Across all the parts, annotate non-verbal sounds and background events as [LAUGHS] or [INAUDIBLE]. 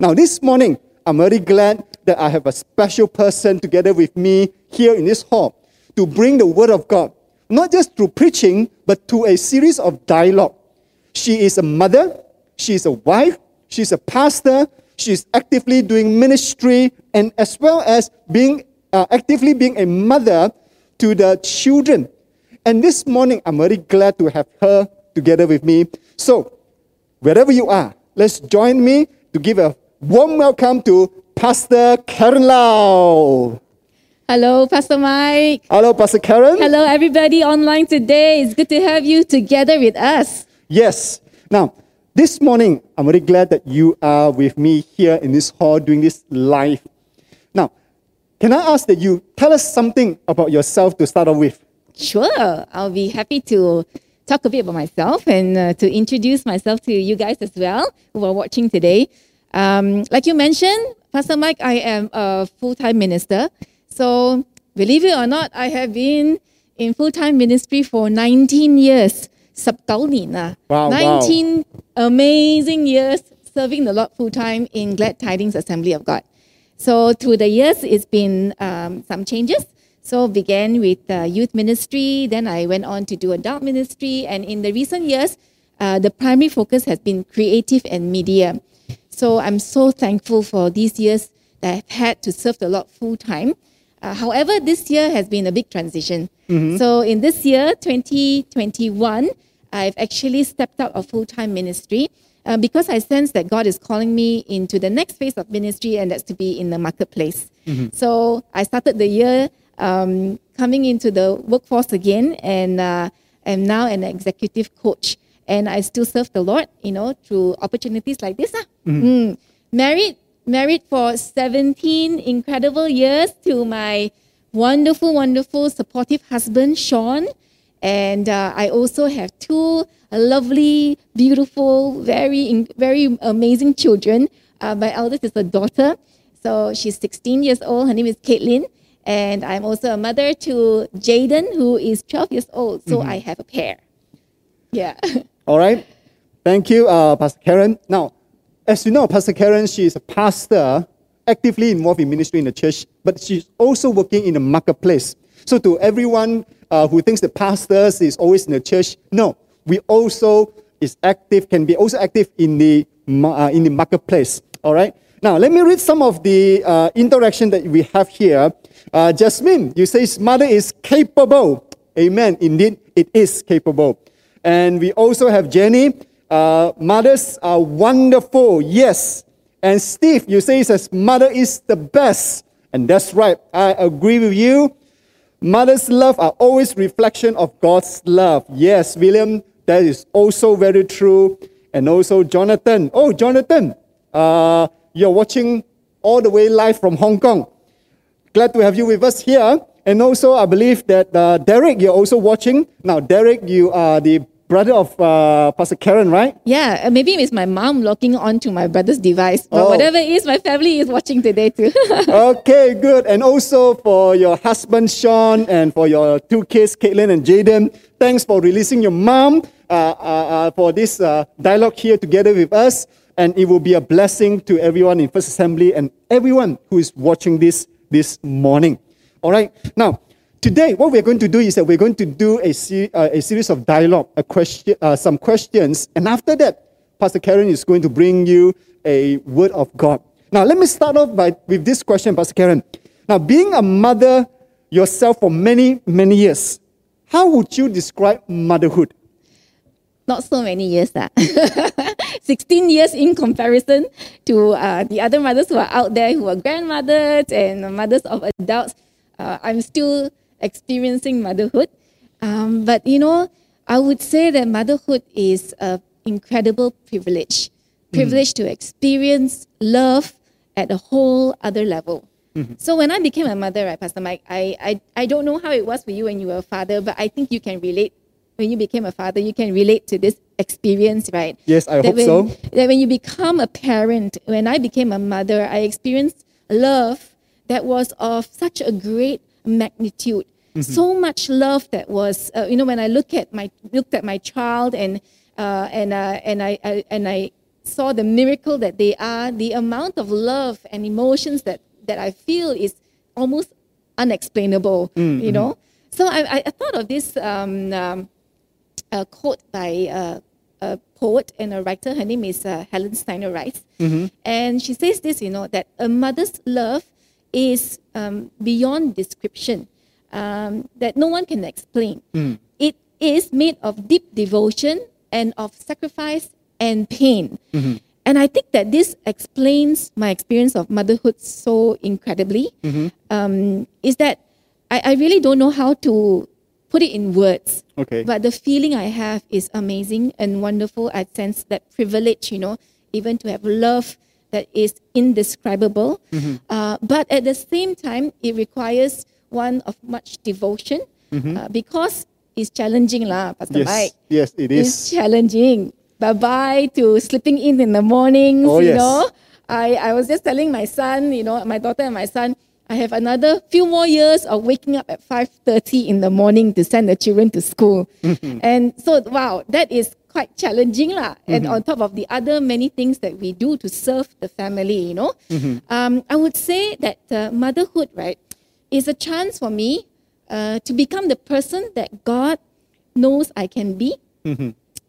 Now, this morning, I'm very glad that I have a special person together with me here in this hall to bring the Word of God, not just through preaching, but to a series of dialogue. She is a mother, she is a wife, she's a pastor, she's actively doing ministry, and as well as being uh, actively being a mother to the children. And this morning, I'm very glad to have her together with me. So, wherever you are, let's join me to give a warm welcome to Pastor Karen Lau. Hello, Pastor Mike. Hello, Pastor Karen. Hello, everybody online today. It's good to have you together with us. Yes. Now, this morning, I'm very glad that you are with me here in this hall doing this live. Now, can I ask that you tell us something about yourself to start off with? Sure, I'll be happy to talk a bit about myself and uh, to introduce myself to you guys as well who are watching today. Um, like you mentioned, Pastor Mike, I am a full time minister. So, believe it or not, I have been in full time ministry for 19 years. 19年啊 Wow, wow. 19 amazing years serving the Lord full time in Glad Tidings Assembly of God. So through the years, it's been um, some changes. So began with uh, youth ministry, then I went on to do adult ministry, and in the recent years, uh, the primary focus has been creative and media. So I'm so thankful for these years that I've had to serve the Lord full time. Uh, however, this year has been a big transition. So in this year, 2021, I've actually stepped out of full time ministry uh, because I sense that God is calling me into the next phase of ministry, and that's to be in the marketplace. So I started the year um, coming into the workforce again, and uh, am now an executive coach. And I still serve the Lord, you know, through opportunities like this. ah. Mm. Married, married for 17 incredible years to my wonderful, wonderful, supportive husband, Sean. And uh, I also have two lovely, beautiful, very, very amazing children. Uh, my eldest is a daughter. So she's 16 years old. Her name is Caitlin. And I'm also a mother to Jaden, who is 12 years old. So I have a pair. Yeah. [LAUGHS] All right. Thank you, uh, Pastor Karen. Now, as you know, Pastor Karen, she is a pastor, actively involved in ministry in the church, but she's also working in the marketplace. So, to everyone uh, who thinks the pastors is always in the church, no, we also is active, can be also active in the uh, in the marketplace. All right. Now, let me read some of the uh, interaction that we have here. Uh, Jasmine, you say mother is capable. Amen. Indeed, it is capable. And we also have Jenny. Uh, mothers are wonderful. Yes. And Steve, you say his mother is the best. And that's right. I agree with you. Mother's love are always reflection of God's love. Yes, William, that is also very true. And also Jonathan. Oh, Jonathan, uh, you're watching all the way live from Hong Kong. Glad to have you with us here. And also, I believe that uh, Derek, you're also watching. Now, Derek, you are the brother of uh, Pastor Karen, right? Yeah, uh, maybe it's my mom logging on to my brother's device. But Oh. whatever it is, my family is watching today too. [LAUGHS] okay, good. And also for your husband, Sean, and for your two kids, Caitlin and Jaden, thanks for releasing your mom uh, uh, uh, for this uh, dialogue here together with us. And it will be a blessing to everyone in First Assembly and everyone who is watching this this morning. All right. Now, today, what we're going to do is that we're going to do a, se- uh, a series of dialogue, a question, uh, some questions. And after that, Pastor Karen is going to bring you a word of God. Now, let me start off by, with this question, Pastor Karen. Now, being a mother yourself for many, many years, how would you describe motherhood? Not so many years. ah. [LAUGHS] 16 years in comparison to uh, the other mothers who are out there who are grandmothers and mothers of adults. Uh, I'm still experiencing motherhood. Um, but, you know, I would say that motherhood is an incredible privilege. Privilege to experience love at a whole other level. So when I became a mother, right, Pastor Mike, I, I, I don't know how it was for you when you were a father, but I think you can relate. When you became a father, you can relate to this experience, right? Yes, I that hope when, so. That when you become a parent, when I became a mother, I experienced love that was of such a great magnitude. So much love that was, uh, you know, when I look at my looked at my child and uh, and uh, and I, I and I saw the miracle that they are. The amount of love and emotions that that I feel is almost unexplainable. You know. So I, I- I thought of this um, um, a quote by uh, a poet and a writer. Her name is uh, Helen Steiner Rice, and she says this. You know that a mother's love is um, beyond description, um, that no one can explain. It is made of deep devotion and of sacrifice and pain. And I think that this explains my experience of motherhood so incredibly. Um, is that I, I really don't know how to put it in words. Okay. But the feeling I have is amazing and wonderful. I sense that privilege, you know, even to have love that is indescribable. Uh, but at the same time, it requires one of much devotion uh, because it's challenging, lah, Pastor Mike. Yes, yes, it It's challenging. Bye bye to sleeping in in the mornings. Oh, you yes. know, I, I was just telling my son, you know, my daughter and my son, I have another few more years of waking up at 5.30 in the morning to send the children to school. [LAUGHS] and so, wow, that is quite challenging. lah. And on top of the other many things that we do to serve the family, you know, um, I would say that uh, motherhood, right, is a chance for me uh, to become the person that God knows I can be.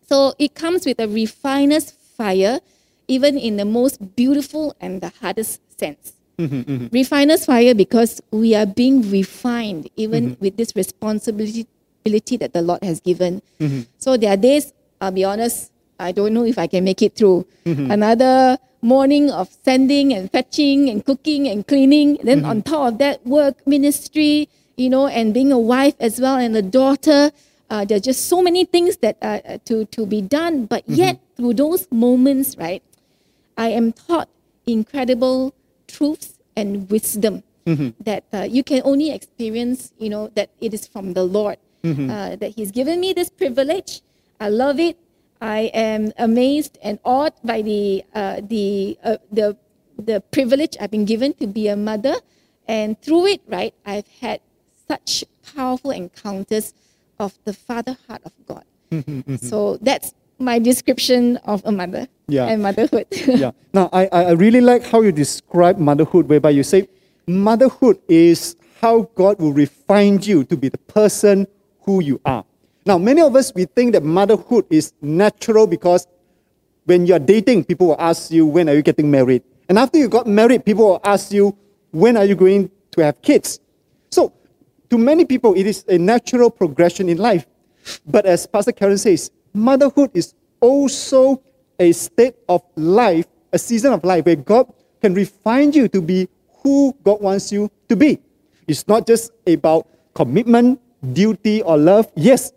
So it comes with a refiner's fire, even in the most beautiful and the hardest sense. Refiner's fire because we are being refined, even with this responsibility that the Lord has given. So there are days, I'll be honest, I don't know if I can make it through. Another morning of sending and fetching and cooking and cleaning. Then on top of that, work, ministry, you know, and being a wife as well and a daughter. Uh, there are just so many things that uh, uh, to to be done, but yet through those moments, right, I am taught incredible truths and wisdom that uh, you can only experience. You know that it is from the Lord. Uh, that He's given me this privilege. I love it. I am amazed and awed by the uh, the uh, the the privilege I've been given to be a mother, and through it, right, I've had such powerful encounters of the father heart of God. so that's my description of a mother Yeah. and motherhood. [LAUGHS] yeah. Now, I, I I really like how you describe motherhood, whereby you say motherhood is how God will refine you to be the person who you are. Now, many of us, we think that motherhood is natural because when you're dating, people will ask you, when are you getting married? And after you got married, people will ask you, when are you going to have kids? So, to many people, it is a natural progression in life. But as Pastor Karen says, motherhood is also a state of life, a season of life where God can refine you to be who God wants you to be. It's not just about commitment, duty, or love. Yes,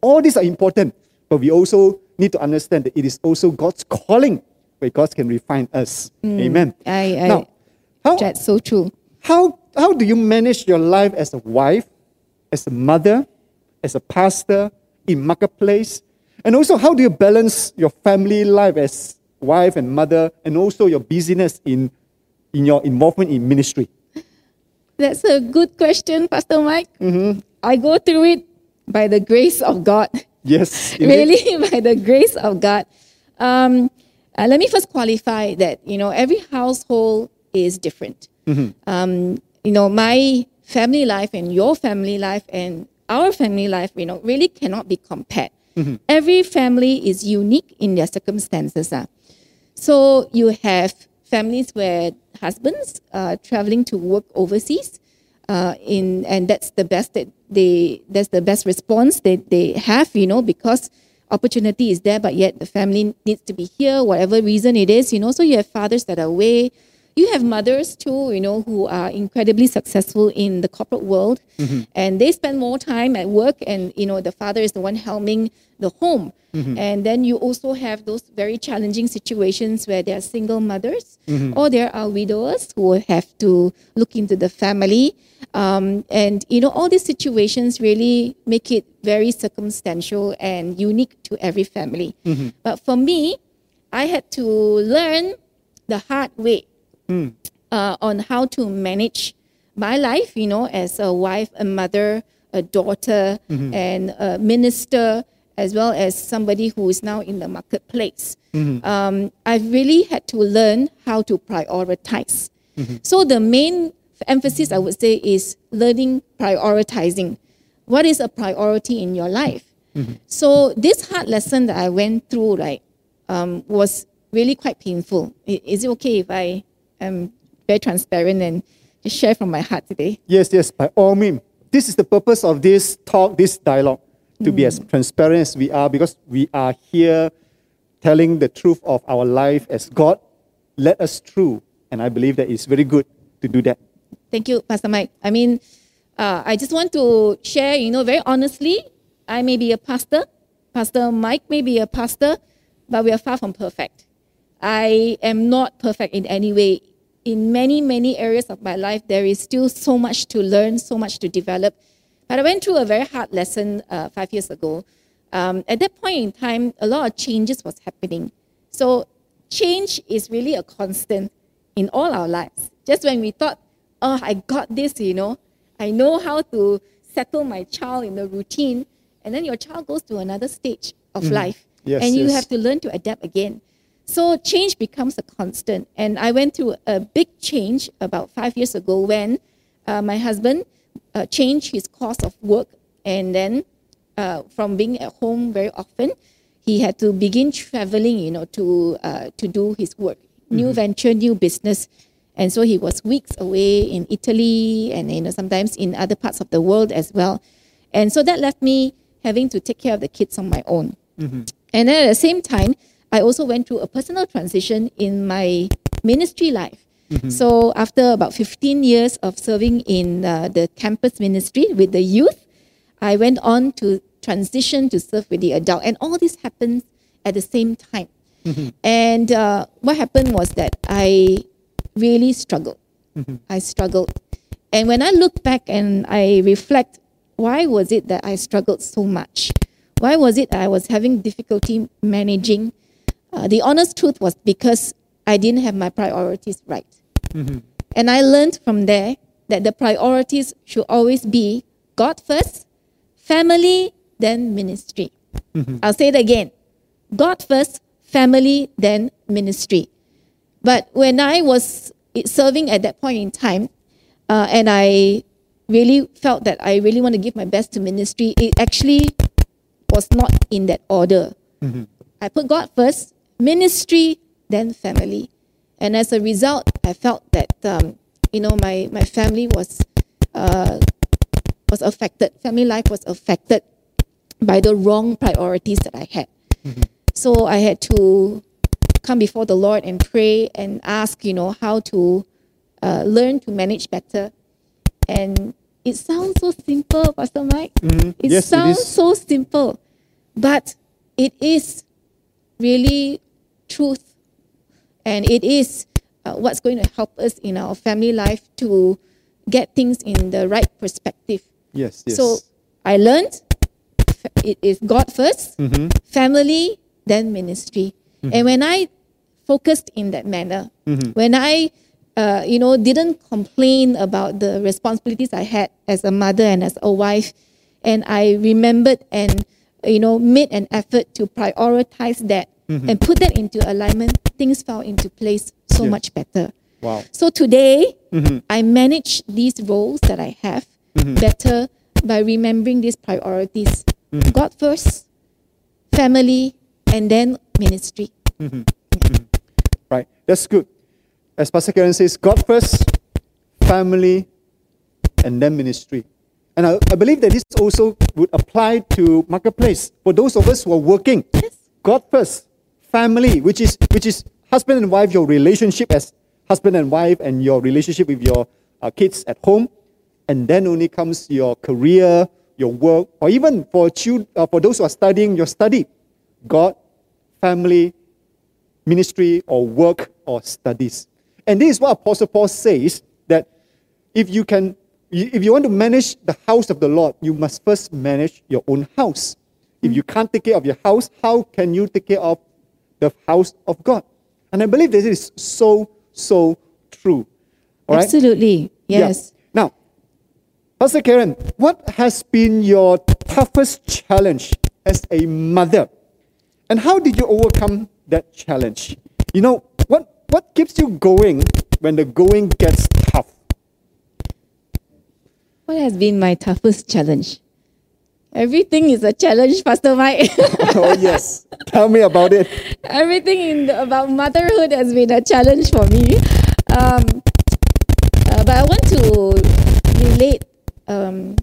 all these are important, but we also need to understand that it is also God's calling where God can refine us. Mm, Amen. I- I- now, how, That's so true. how, how do you manage your life as a wife, as a mother, as a pastor, in marketplace? And also, how do you balance your family life as wife and mother, and also your busyness in, in your involvement in ministry? That's a good question, Pastor Mike. I go through it by the grace of God. Yes, [LAUGHS] really, [LAUGHS] by the grace of God. Um, uh, let me first qualify that you know every household is different. Um, you know, my family life and your family life and our family life, you know, really cannot be compared. Every family is unique in their circumstances. ah. So you have families where husbands are traveling to work overseas, uh, in and that's the best that they that's the best response that they have, you know, because opportunity is there, but yet the family needs to be here, whatever reason it is, you know. So you have fathers that are away. You have mothers too, you know, who are incredibly successful in the corporate world, mm-hmm. and they spend more time at work, and you know, the father is the one helming the home. Mm-hmm. And then you also have those very challenging situations where there are single mothers mm-hmm. or there are widowers who have to look into the family. Um, and, you know, all these situations really make it very circumstantial and unique to every family. But for me, I had to learn the hard way uh, on how to manage my life, you know, as a wife, a mother, a daughter, and a minister, as well as somebody who is now in the marketplace, um, I've really had to learn how to prioritize. So the main emphasis I would say is learning prioritizing. What is a priority in your life? So this hard lesson that I went through, right, um, was really quite painful. Is it okay if I am very transparent and just share from my heart today? Yes, yes, by all means. This is the purpose of this talk, this dialogue, to be as transparent as we are, because we are here telling the truth of our life as God led us through. And I believe that it's very good to do that. Thank you, Pastor Mike. I mean, uh, I just want to share, you know, very honestly, I may be a pastor, Pastor Mike may be a pastor, but we are far from perfect. I am not perfect in any way. In many, many areas of my life, there is still so much to learn, so much to develop. But I went through a very hard lesson uh, five years ago. Um, at that point in time, a lot of changes was happening. So change is really a constant in all our lives. Just when we thought, oh, I got this, you know, I know how to settle my child in the routine, and then your child goes to another stage of life, Yes, and you yes. have to learn to adapt again. So change becomes a constant. And I went through a big change about five years ago when uh, my husband uh, changed his course of work, and then uh, from being at home very often, he had to begin traveling, you know, to uh, to do his work, new venture, new business, and so he was weeks away in Italy and you know sometimes in other parts of the world as well, and so that left me having to take care of the kids on my own. And then at the same time, I also went through a personal transition in my ministry life. So after about 15 years of serving in uh, the campus ministry with the youth, I went on to transition to serve with the adult. And all this happened at the same time. And uh, what happened was that I really struggled. I struggled. And when I look back and I reflect, why was it that I struggled so much? Why was it that I was having difficulty managing? Uh, the honest truth was because I didn't have my priorities right. And I learned from there that the priorities should always be God first, family, then ministry. I'll say it again God first, family, then ministry. But when I was serving at that point in time, uh, and I really felt that I really want to give my best to ministry, it actually was not in that order. I put God first, ministry, then family. And as a result, I felt that, um, you know, my, my family was, uh, was affected, family life was affected by the wrong priorities that I had. So I had to come before the Lord and pray and ask, you know, how to uh, learn to manage better. And it sounds so simple, Pastor Mike. It Mm-hmm. Yes, it sounds is. so simple, but it is really truth, and it is uh, what's going to help us in our family life to get things in the right perspective. Yes, yes. So I learned it is God 1st Mm-hmm. family, then ministry. And when I focused in that manner, Mm-hmm. when I, uh, you know, didn't complain about the responsibilities I had as a mother and as a wife, and I remembered and, you know, made an effort to prioritize that Mm-hmm. and put that into alignment, things fell into place so Yeah. much better. wow. So today, mm-hmm. I manage these roles that I have mm-hmm. better by remembering these priorities God first, family, and then ministry. Right. That's good. As Pastor Karen says, God first, family, and then ministry. And I, I believe that this also would apply to marketplace. For those of us who are working, Yes. God first, family, which is which is husband and wife, your relationship as husband and wife, and your relationship with your uh, kids at home, and then only comes your career, your work, or even for children, uh, for those who are studying, your study. God, family, ministry, or work, or studies. And this is what Apostle Paul says that if you can, if you want to manage the house of the Lord, you must first manage your own house. If you can't take care of your house, how can you take care of the house of God? And I believe this is so, so true. All right? Absolutely. Yeah. Yes. Now, Pastor Karen, what has been your toughest challenge as a mother. And how did you overcome that challenge? You know, what, what keeps you going when the going gets tough? What has been my toughest challenge? Everything is a challenge, Pastor Mike. [LAUGHS] oh, yes. Tell me about it. Everything in the, about motherhood has been a challenge for me. Um, uh, but I want to relate um,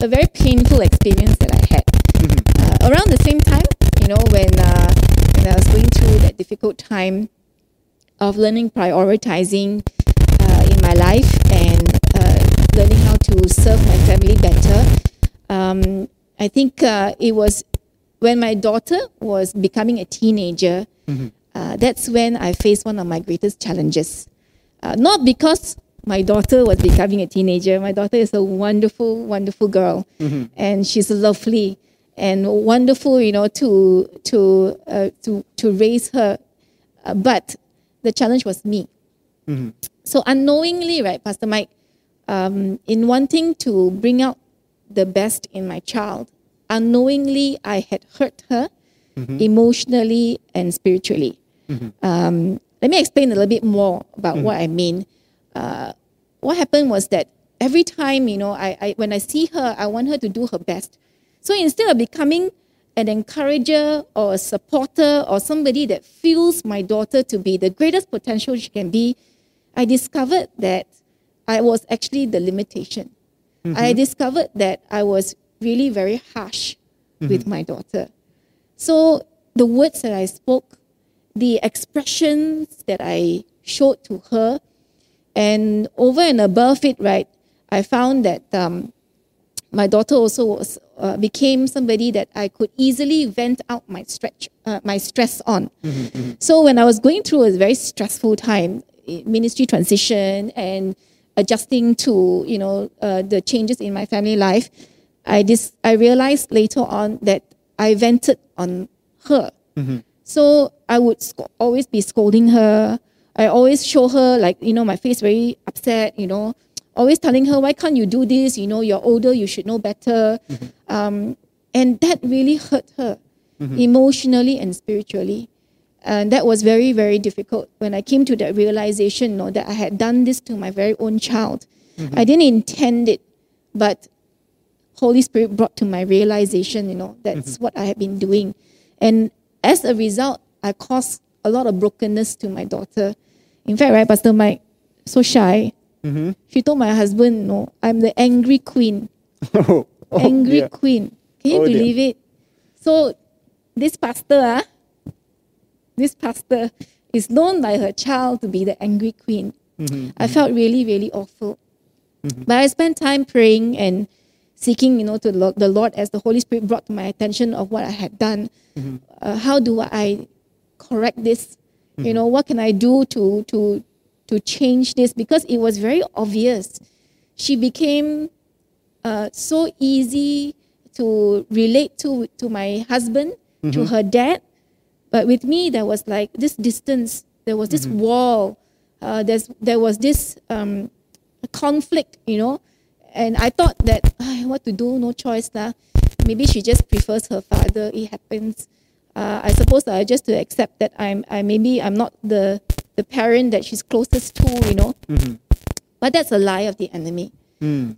a very painful experience that I had. Uh, around the same time, you know, when, uh, when I was going through that difficult time of learning prioritizing uh, in my life and uh, learning how to serve my family better, um, I think uh, it was when my daughter was becoming a teenager. Uh, that's when I faced one of my greatest challenges. Uh, not because my daughter was becoming a teenager. My daughter is a wonderful, wonderful girl, and she's lovely and wonderful. You know, to to uh, to to raise her, uh, but the challenge was me. So unknowingly, right, Pastor Mike, um, in wanting to bring out the best in my child, unknowingly I had hurt her emotionally and spiritually. Um, let me explain a little bit more about what I mean. Uh, what happened was that every time, you know, I, I when I see her, I want her to do her best. So instead of becoming an encourager or a supporter or somebody that feels my daughter to be the greatest potential she can be, I discovered that I was actually the limitation. I discovered that I was really very harsh with my daughter. So the words that I spoke, the expressions that I showed to her, and over and above it, right, I found that um, my daughter also was uh, became somebody that I could easily vent out my stretch, uh, my stress on. So when I was going through a very stressful time, eh, ministry transition and adjusting to you know uh, the changes in my family life, I dis- I realized later on that I vented on her. So I would sco- always be scolding her. I always show her like you know my face very upset. You know, always telling her why can't you do this? You know, you're older, you should know better. Um, and that really hurt her emotionally and spiritually. And that was very, very difficult when I came to that realization, you know, that I had done this to my very own child. Mm-hmm. I didn't intend it, but Holy Spirit brought to my realization, you know, that's mm-hmm. what I had been doing. And as a result, I caused a lot of brokenness to my daughter. In fact, right, Pastor Mike, so shy. Mm-hmm. She told my husband, no, I'm the angry queen. [LAUGHS] oh, oh, angry dear. queen. Can you Oh, dear. believe it? So this pastor, ah, this pastor is known by her child to be the angry queen. Mm-hmm, I felt really, really awful. Mm-hmm. But I spent time praying and seeking, you know, to the Lord as the Holy Spirit brought to my attention of what I had done. Mm-hmm. Uh, how do I correct this? You know, what can I do to to to change this? Because it was very obvious. She became uh, so easy to relate to to my husband, to her dad, but with me there was like this distance. There was this wall. Uh, there's there was this um, conflict, you know, and I thought that "Ai, what to do, no choice lah. Maybe she just prefers her father. It happens. Uh, I suppose I just to accept that I'm I maybe I'm not the the parent that she's closest to, you know. But that's a lie of the enemy.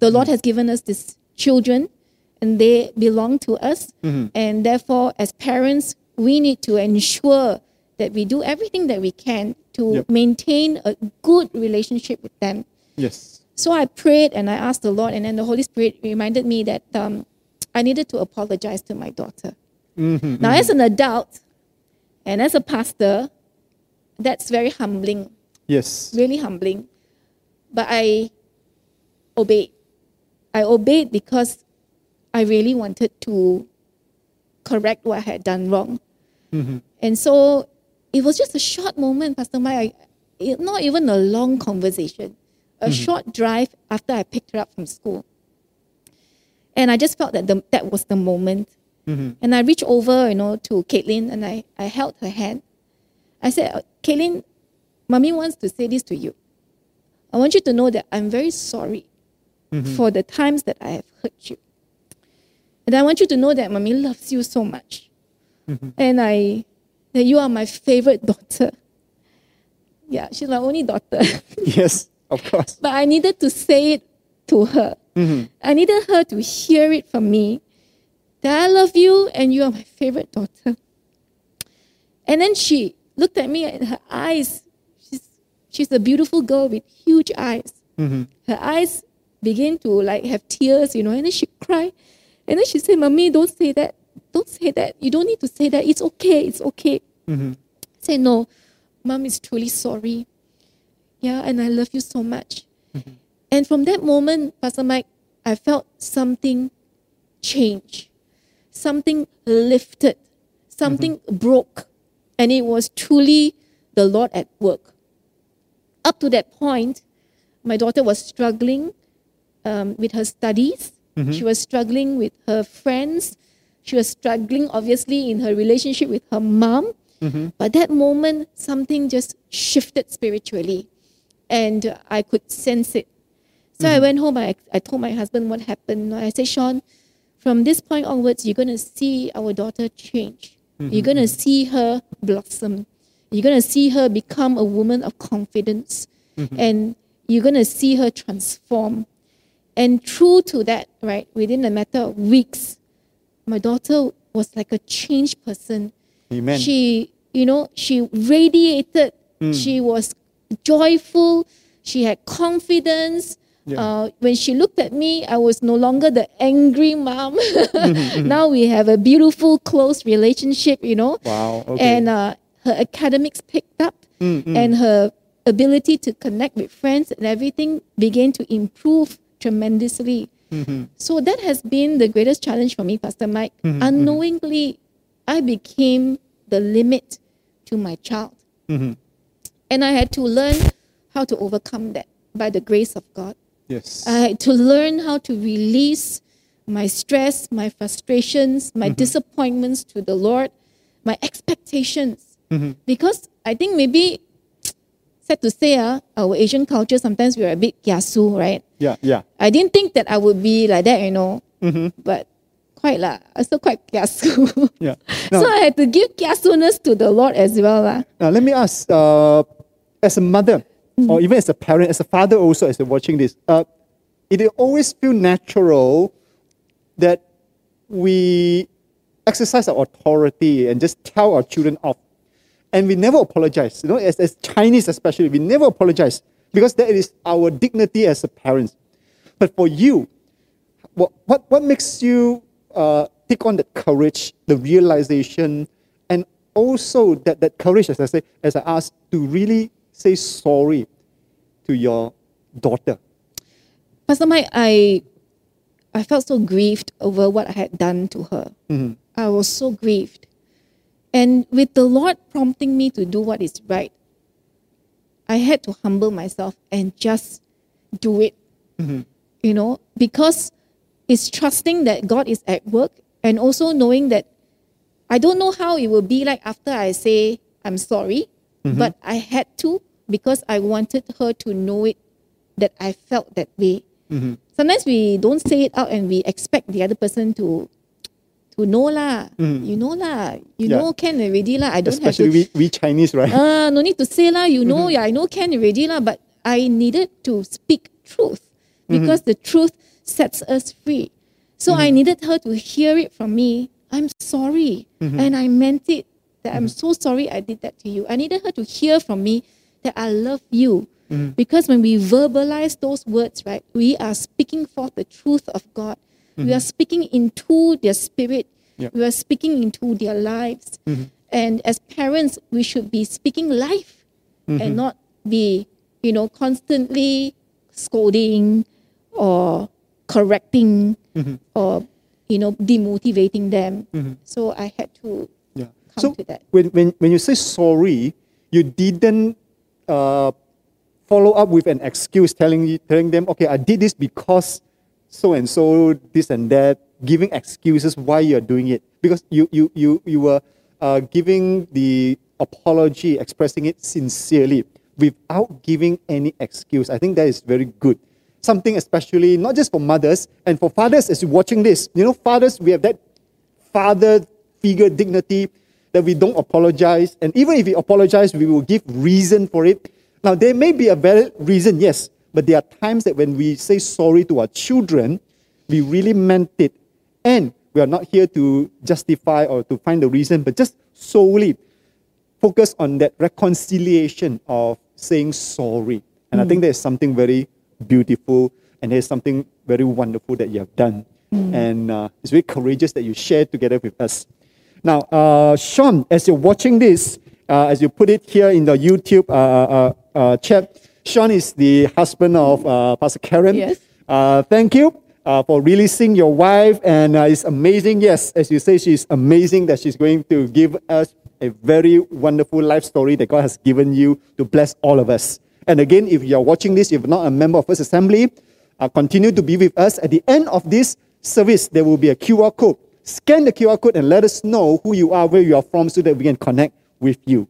The Lord has given us these children and they belong to us. And therefore, as parents, we need to ensure that we do everything that we can to Yep. maintain a good relationship with them. Yes. So I prayed and I asked the Lord, and then the Holy Spirit reminded me that um, I needed to apologize to my daughter. Now, as an adult and as a pastor, that's very humbling Yes. really humbling. But I obeyed. I obeyed because I really wanted to correct what I had done wrong. Mm-hmm. And so it was just a short moment, Pastor Mike. I, it, not even a long conversation, a mm-hmm. short drive after I picked her up from school. And I just felt that the, that was the moment. Mm-hmm. And I reached over, you know, to Caitlin and I, I held her hand. I said, "Uh, Caitlin, mommy wants to say this to you. I want you to know that I'm very sorry for the times that I have hurt you. And I want you to know that mommy loves you so much. Mm-hmm. And I, that you are my favorite daughter. Yeah, she's my only daughter. [LAUGHS] Yes, of course. but I needed to say it to her. Mm-hmm. I needed her to hear it from me that I love you and you are my favorite daughter. And then she looked at me and her eyes, she's, she's a beautiful girl with huge eyes. Mm-hmm. Her eyes begin to like have tears, you know, and then she cried. And then she said, Mommy, don't say that. Don't say that. You don't need to say that. It's okay. It's okay. I said, No, Mom is truly sorry. Yeah, and I love you so much. Mm-hmm. And from that moment, Pastor Mike, I felt something change, something lifted, something mm-hmm. broke. And it was truly the Lord at work. Up to that point, my daughter was struggling um, with her studies. Mm-hmm. She was struggling with her friends. She was struggling, obviously, in her relationship with her mom. Mm-hmm. But that moment, something just shifted spiritually. And I could sense it. So I mm-hmm. went home. I, I told my husband what happened. I said, Sean, from this point onwards, you're going to see our daughter change. You're going to see her blossom. You're going to see her become a woman of confidence. And you're going to see her transform. And true to that, right, within a matter of weeks, my daughter was like a changed person. Amen. She, you know, she radiated. Hmm. She was joyful. She had confidence. Yeah. Uh, when she looked at me, I was no longer the angry mom. [LAUGHS] Mm-hmm, mm-hmm. now we have a beautiful, close relationship, you know. Wow, okay. And uh, her academics picked up, mm, mm. and her ability to connect with friends and everything began to improve tremendously. Mm-hmm. So that has been the greatest challenge for me, Pastor Mike. Mm-hmm, mm-hmm. Unknowingly, I became the limit to my child. And I had to learn how to overcome that by the grace of God. yes. I had to learn how to release my stress, my frustrations, my disappointments to the Lord, my expectations. Because I think maybe, sad to say, uh, our Asian culture, sometimes we're a bit kiasu, right? yeah, yeah. I didn't think that I would be like that, you know. But quite lah, I'm still quite kiasu. Yeah. [LAUGHS] so I had to give kiasuness to the Lord as well. lah. now let me ask, uh, as a mother, or even as a parent, as a father also, as you're watching this, uh, it always feel natural that we exercise our authority and just tell our children off. And we never apologize. You know, as, as Chinese especially, we never apologize because that is our dignity as a parents. But for you, what, what, what makes you uh, take on that courage, the realization, and also that, that courage, as I say, as I asked, to really say sorry to your daughter? Pastor Mike, I I felt so grieved over what I had done to her. I was so grieved. And with the Lord prompting me to do what is right, I had to humble myself and just do it. Mm-hmm. You know, because it's trusting that God is at work and also knowing that I don't know how it will be like after I say I'm sorry, mm-hmm. but I had to because I wanted her to know it that I felt that way. Mm-hmm. Sometimes we don't say it out and we expect the other person to to know lah. Mm. You know lah. You Yeah. know can already lah. I don't Especially have to we, we Chinese, right? uh, no need to say lah. You know, mm-hmm. yeah, I know can already lah. But I needed to speak truth mm-hmm. because the truth sets us free. So I mm-hmm. needed her to hear it from me. I'm sorry, and I meant it. That I'm so sorry I did that to you. I needed her to hear from me that I love you. Because when we verbalize those words, right, we are speaking forth the truth of God. We are speaking into their spirit. Yeah. We are speaking into their lives. Mm-hmm. And as parents, we should be speaking life and mm-hmm. not be, you know, constantly scolding or correcting mm-hmm. or, you know, demotivating them. So I had to Yeah. come So to that. when, when, when you say sorry, you didn't uh, follow up with an excuse telling, you- telling them, okay, I did this because so and so, this and that, giving excuses why you're doing it. Because you, you, you, you were uh, giving the apology, expressing it sincerely without giving any excuse. I think that is very good. something especially not just for mothers and for fathers as you're watching this. You know, fathers, we have that father figure dignity that we don't apologize. And even if we apologize, we will give reason for it. Now, there may be a valid reason, yes, but there are times that when we say sorry to our children, we really meant it. And we are not here to justify or to find the reason, but just solely focus on that reconciliation of saying sorry. And I think there's something very beautiful and there's something very wonderful that you have done. And uh, it's very courageous that you share together with us. Now, uh, Sean, as you're watching this, uh, as you put it here in the YouTube uh, uh, uh, chat, Sean is the husband of uh, Pastor Karen. Yes. Uh, thank you uh, for releasing your wife, and uh, it's amazing. Yes, as you say, she's amazing that she's going to give us a very wonderful life story that God has given you to bless all of us. And again, if you are watching this, if you're not a member of First Assembly, uh, continue to be with us. At the end of this service, there will be a QR code. Scan the QR code and let us know who you are, where you are from, so that we can connect with you.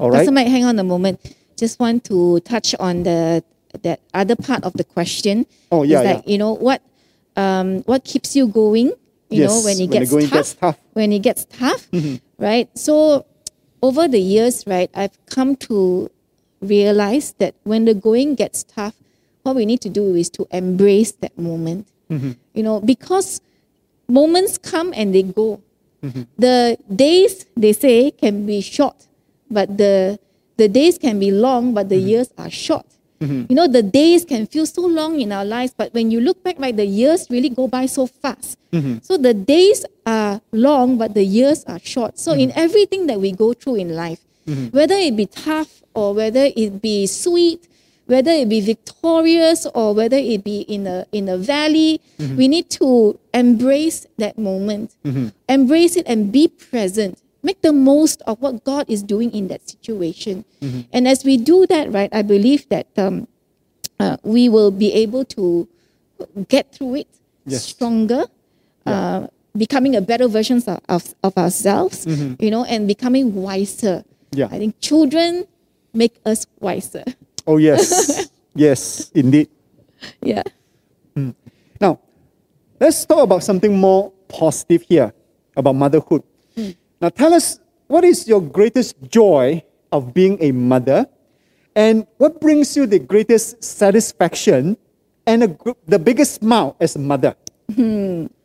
All right? Pastor Mike, hang on a moment. Just want to touch on the that other part of the question. Oh, yeah, Is that, yeah. you know, what um, what keeps you going, you know, Yes, when it when the gets going tough. gets tough. When it gets tough, mm-hmm. right? So over the years, right, I've come to realize that when the going gets tough, what we need to do is to embrace that moment. Mm-hmm. You know, because moments come and they go. Mm-hmm. The days they say can be short, but the the days can be long, but the mm-hmm. years are short. Mm-hmm. You know, the days can feel so long in our lives, but when you look back, right, the years really go by so fast. Mm-hmm. So the days are long, but the years are short. So in everything that we go through in life, whether it be tough or whether it be sweet, whether it be victorious or whether it be in a in a valley, we need to embrace that moment, embrace it and be present. Make the most of what God is doing in that situation. And as we do that, right, I believe that um, uh, we will be able to get through it Yes. stronger, uh, becoming a better versions of, of, of ourselves, you know, and becoming wiser. Yeah. I think children make us wiser. Oh, yes. [LAUGHS] yes, indeed. Yeah. Now, let's talk about something more positive here about motherhood. Now, tell us what is your greatest joy of being a mother, and what brings you the greatest satisfaction and a, the biggest smile as a mother?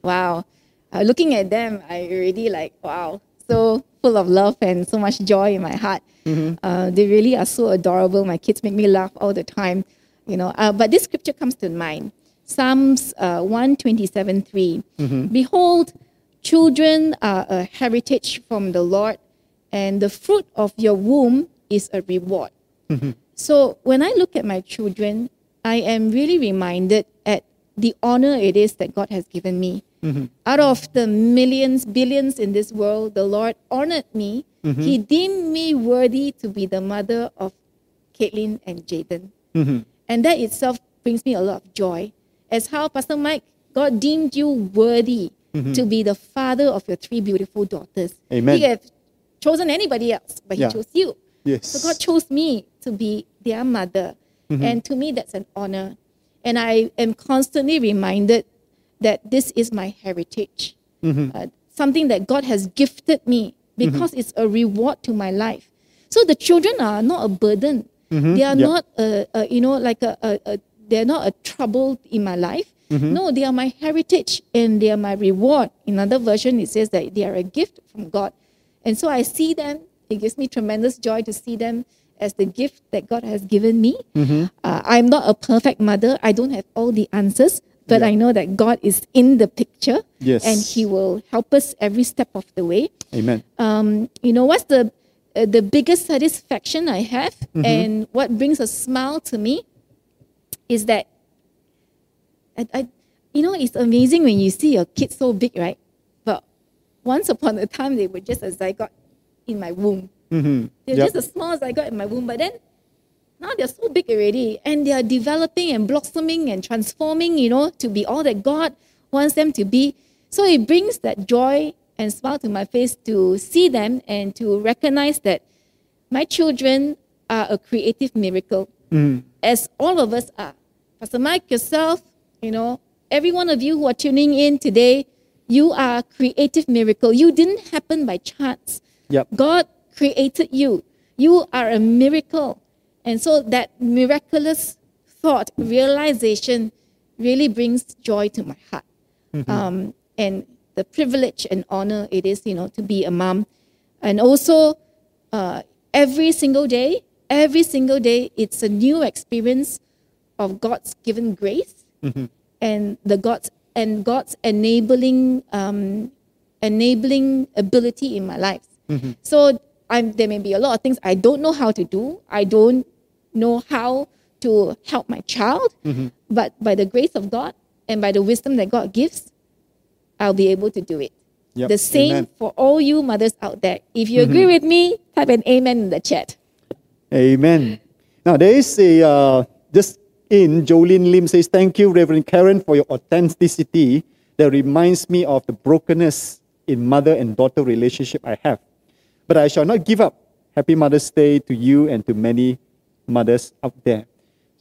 Wow. Uh, looking at them, I already like, wow, so full of love and so much joy in my heart. Uh, they really are so adorable. My kids make me laugh all the time, you know. Uh, but this scripture comes to mind Psalms uh, 127 3. Behold, children are a heritage from the Lord, and the fruit of your womb is a reward. Mm-hmm. So when I look at my children, I am really reminded at the honor it is that God has given me. Mm-hmm. Out of the millions, billions in this world, the Lord honored me. Mm-hmm. He deemed me worthy to be the mother of Caitlin and Jaden. And that itself brings me a lot of joy. As how, Pastor Mike, God deemed you worthy Mm-hmm. to be the father of your three beautiful daughters. Amen. He have chosen anybody else, but Yeah. He chose you. Yes. So God chose me to be their mother. Mm-hmm. And to me, that's an honor. And I am constantly reminded that this is my heritage, mm-hmm. Uh, something that God has gifted me because it's a reward to my life. So the children are not a burden. They are Yeah. not a, a you know like a, a, a they're not a trouble in my life. No, they are my heritage and they are my reward. In another version, it says that they are a gift from God. And so I see them. It gives me tremendous joy to see them as the gift that God has given me. Uh, I'm not a perfect mother. I don't have all the answers, but Yeah. I know that God is in the picture Yes. and He will help us every step of the way. Amen. Um, you know, what's the uh, the biggest satisfaction I have and what brings a smile to me is that I, I, you know, it's amazing when you see your kids so big, right? But once upon a time, they were just a zygote in my womb. Mm-hmm. They're Yep. just a small zygote in my womb, but then now they're so big already and they are developing and blossoming and transforming, you know, to be all that God wants them to be. So it brings that joy and smile to my face to see them and to recognize that my children are a creative miracle, as all of us are. Pastor Mike, yourself, you know, every one of you who are tuning in today, you are a creative miracle. You didn't happen by chance. Yep. God created you. You are a miracle. And so that miraculous thought, realization, really brings joy to my heart. Um, and the privilege and honor it is, you know, to be a mom. And also, uh, every single day, every single day, it's a new experience of God's given grace and the God's and God's enabling um, enabling ability in my life. So I'm, there may be a lot of things I don't know how to do. I don't know how to help my child, but by the grace of God and by the wisdom that God gives, I'll be able to do it. Yep. The same Amen. for all you mothers out there. If you agree with me, type an amen in the chat. Amen. Now, there is a, uh, just in, Jolene Lim says, Thank you, Reverend Karen, for your authenticity that reminds me of the brokenness in mother and daughter relationship I have. But I shall not give up. Happy Mother's Day to you and to many mothers out there.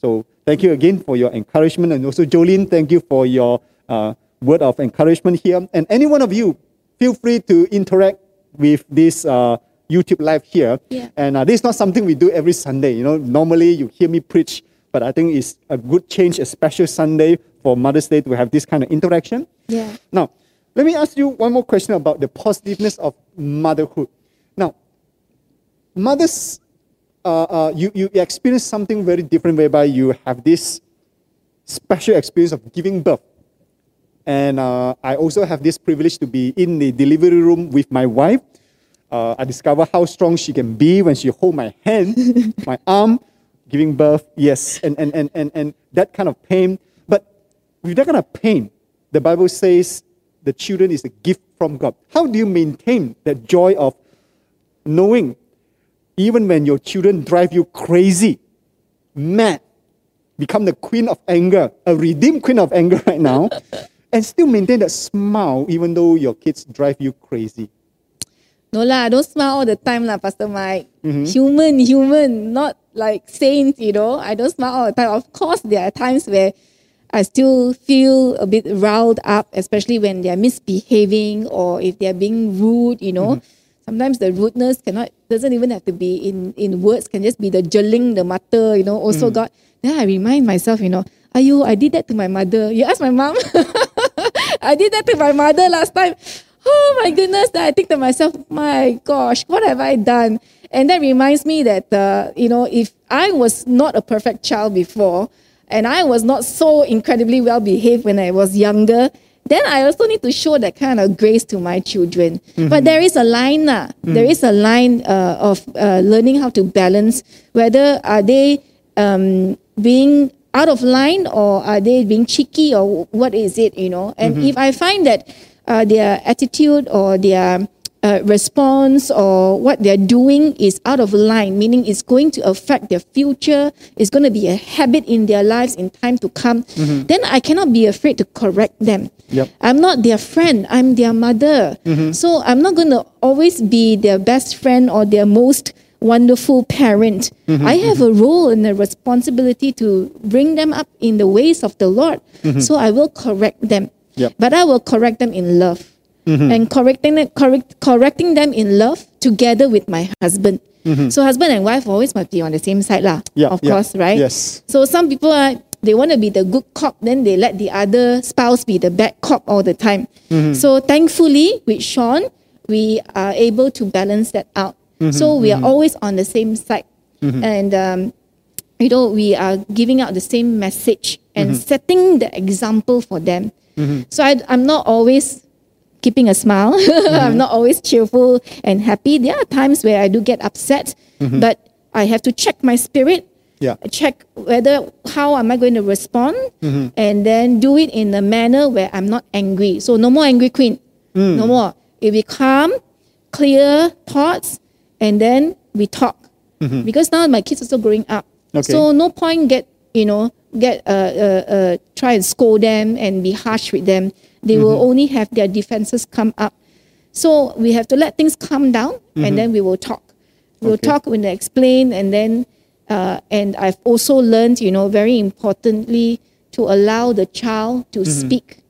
So, thank you again for your encouragement. And also, Jolene, thank you for your uh, word of encouragement here. And any one of you, feel free to interact with this uh, YouTube live here. Yeah. And uh, this is not something we do every Sunday. You know, normally you hear me preach, but I think it's a good change, a special Sunday for Mother's Day to have this kind of interaction. Yeah. Now, let me ask you one more question about the positiveness of motherhood. Now, mothers, uh, uh, you, you experience something very different whereby you have this special experience of giving birth. And uh, I also have this privilege to be in the delivery room with my wife. Uh, I discover how strong she can be when she hold my hand, [LAUGHS] my arm, giving birth. Yes, and, and, and, and, and that kind of pain. But with that kind of pain, the Bible says the children is a gift from God. How do you maintain that joy of knowing even when your children drive you crazy, mad, become the queen of anger, a redeemed queen of anger [LAUGHS] right now, and still maintain that smile even though your kids drive you crazy? No lah, don't smile all the time lah, Pastor Mike. Mm-hmm. Human, human, not like saint, you know. I don't smile all the time. Of course, there are times where I still feel a bit riled up, especially when they're misbehaving or if they're being rude, you know. Mm-hmm. Sometimes the rudeness cannot doesn't even have to be in, in words, can just be the jeling, the mutter, you know, Mm. also God. Then I remind myself, you know, Ayu, I did that to my mother. You ask my mom. [LAUGHS] I did that to my mother last time. Oh my goodness. Then I think to myself, my gosh, what have I done? And that reminds me that, uh, you know, if I was not a perfect child before and I was not so incredibly well behaved when I was younger, then I also need to show that kind of grace to my children. But there is a line, lah. There is a line uh, of uh, learning how to balance whether are they um, being out of line or are they being cheeky or what is it, you know? And if I find that uh, their attitude or their uh, response or what they're doing is out of line, meaning it's going to affect their future, it's going to be a habit in their lives in time to come, mm-hmm. then I cannot be afraid to correct them. Yep. I'm not their friend, I'm their mother. Mm-hmm. So I'm not going to always be their best friend or their most wonderful parent. Mm-hmm. I have a role and a responsibility to bring them up in the ways of the Lord. So I will correct them. Yep. But I will correct them in love. Mm-hmm. And correcting them, correct, correcting them in love together with my husband. Mm-hmm. So husband and wife always must be on the same side, lah. Yeah, of yeah, course, right? yes. So some people are they want to be the good cop, then they let the other spouse be the bad cop all the time. Mm-hmm. So thankfully, with Sean, we are able to balance that out. So we are always on the same side, and um, you know we are giving out the same message and setting the example for them. So I, I'm not always keeping a smile. [LAUGHS] I'm not always cheerful and happy. There are times where I do get upset, but I have to check my spirit Yeah. check whether how am I going to respond Mm-hmm. and then do it in a manner where I'm not angry. So no more angry queen. Mm. No more. It be calm, clear thoughts, and then we talk. Because now my kids are still growing up. Mm-hmm. Okay. So no point get, you know, get uh, uh, uh, try and scold them and be harsh with them. They Mm-hmm. will only have their defenses come up. So we have to let things calm down and then we will talk. We'll Mm-hmm. Okay. talk when they explain and then Uh, and I've also learned, you know, very importantly, to allow the child to speak.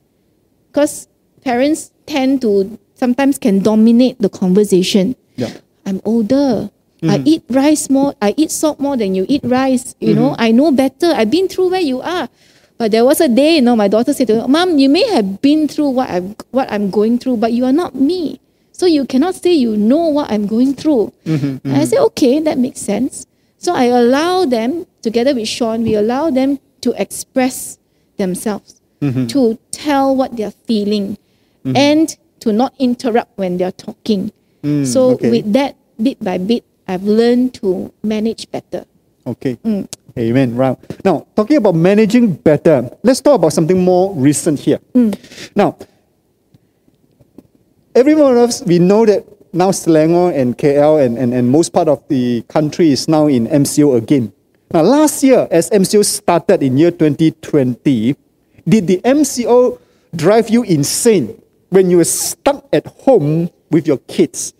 Because parents tend to sometimes can dominate the conversation. Yeah. I'm older. I eat rice more. I eat salt more than you eat rice. You know, I know better. I've been through where you are. But there was a day, you know, my daughter said to me, Mom, you may have been through what I'm, what I'm going through, but you are not me. So you cannot say you know what I'm going through. Mm-hmm, and I mm-hmm. said, okay, that makes sense. So I allow them, together with Sean, we allow them to express themselves, mm-hmm. to tell what they're feeling, and to not interrupt when they're talking. Mm, so okay. with that, bit by bit, I've learned to manage better. Okay. Mm. Amen. Right. Now, talking about managing better, let's talk about something more recent here. Mm. Now, every one of us, we know that now Selangor and KL and, and, and most part of the country is now in MCO again. Now, last year, as MCO started in year 2020, did the MCO drive you insane when you were stuck at home with your kids?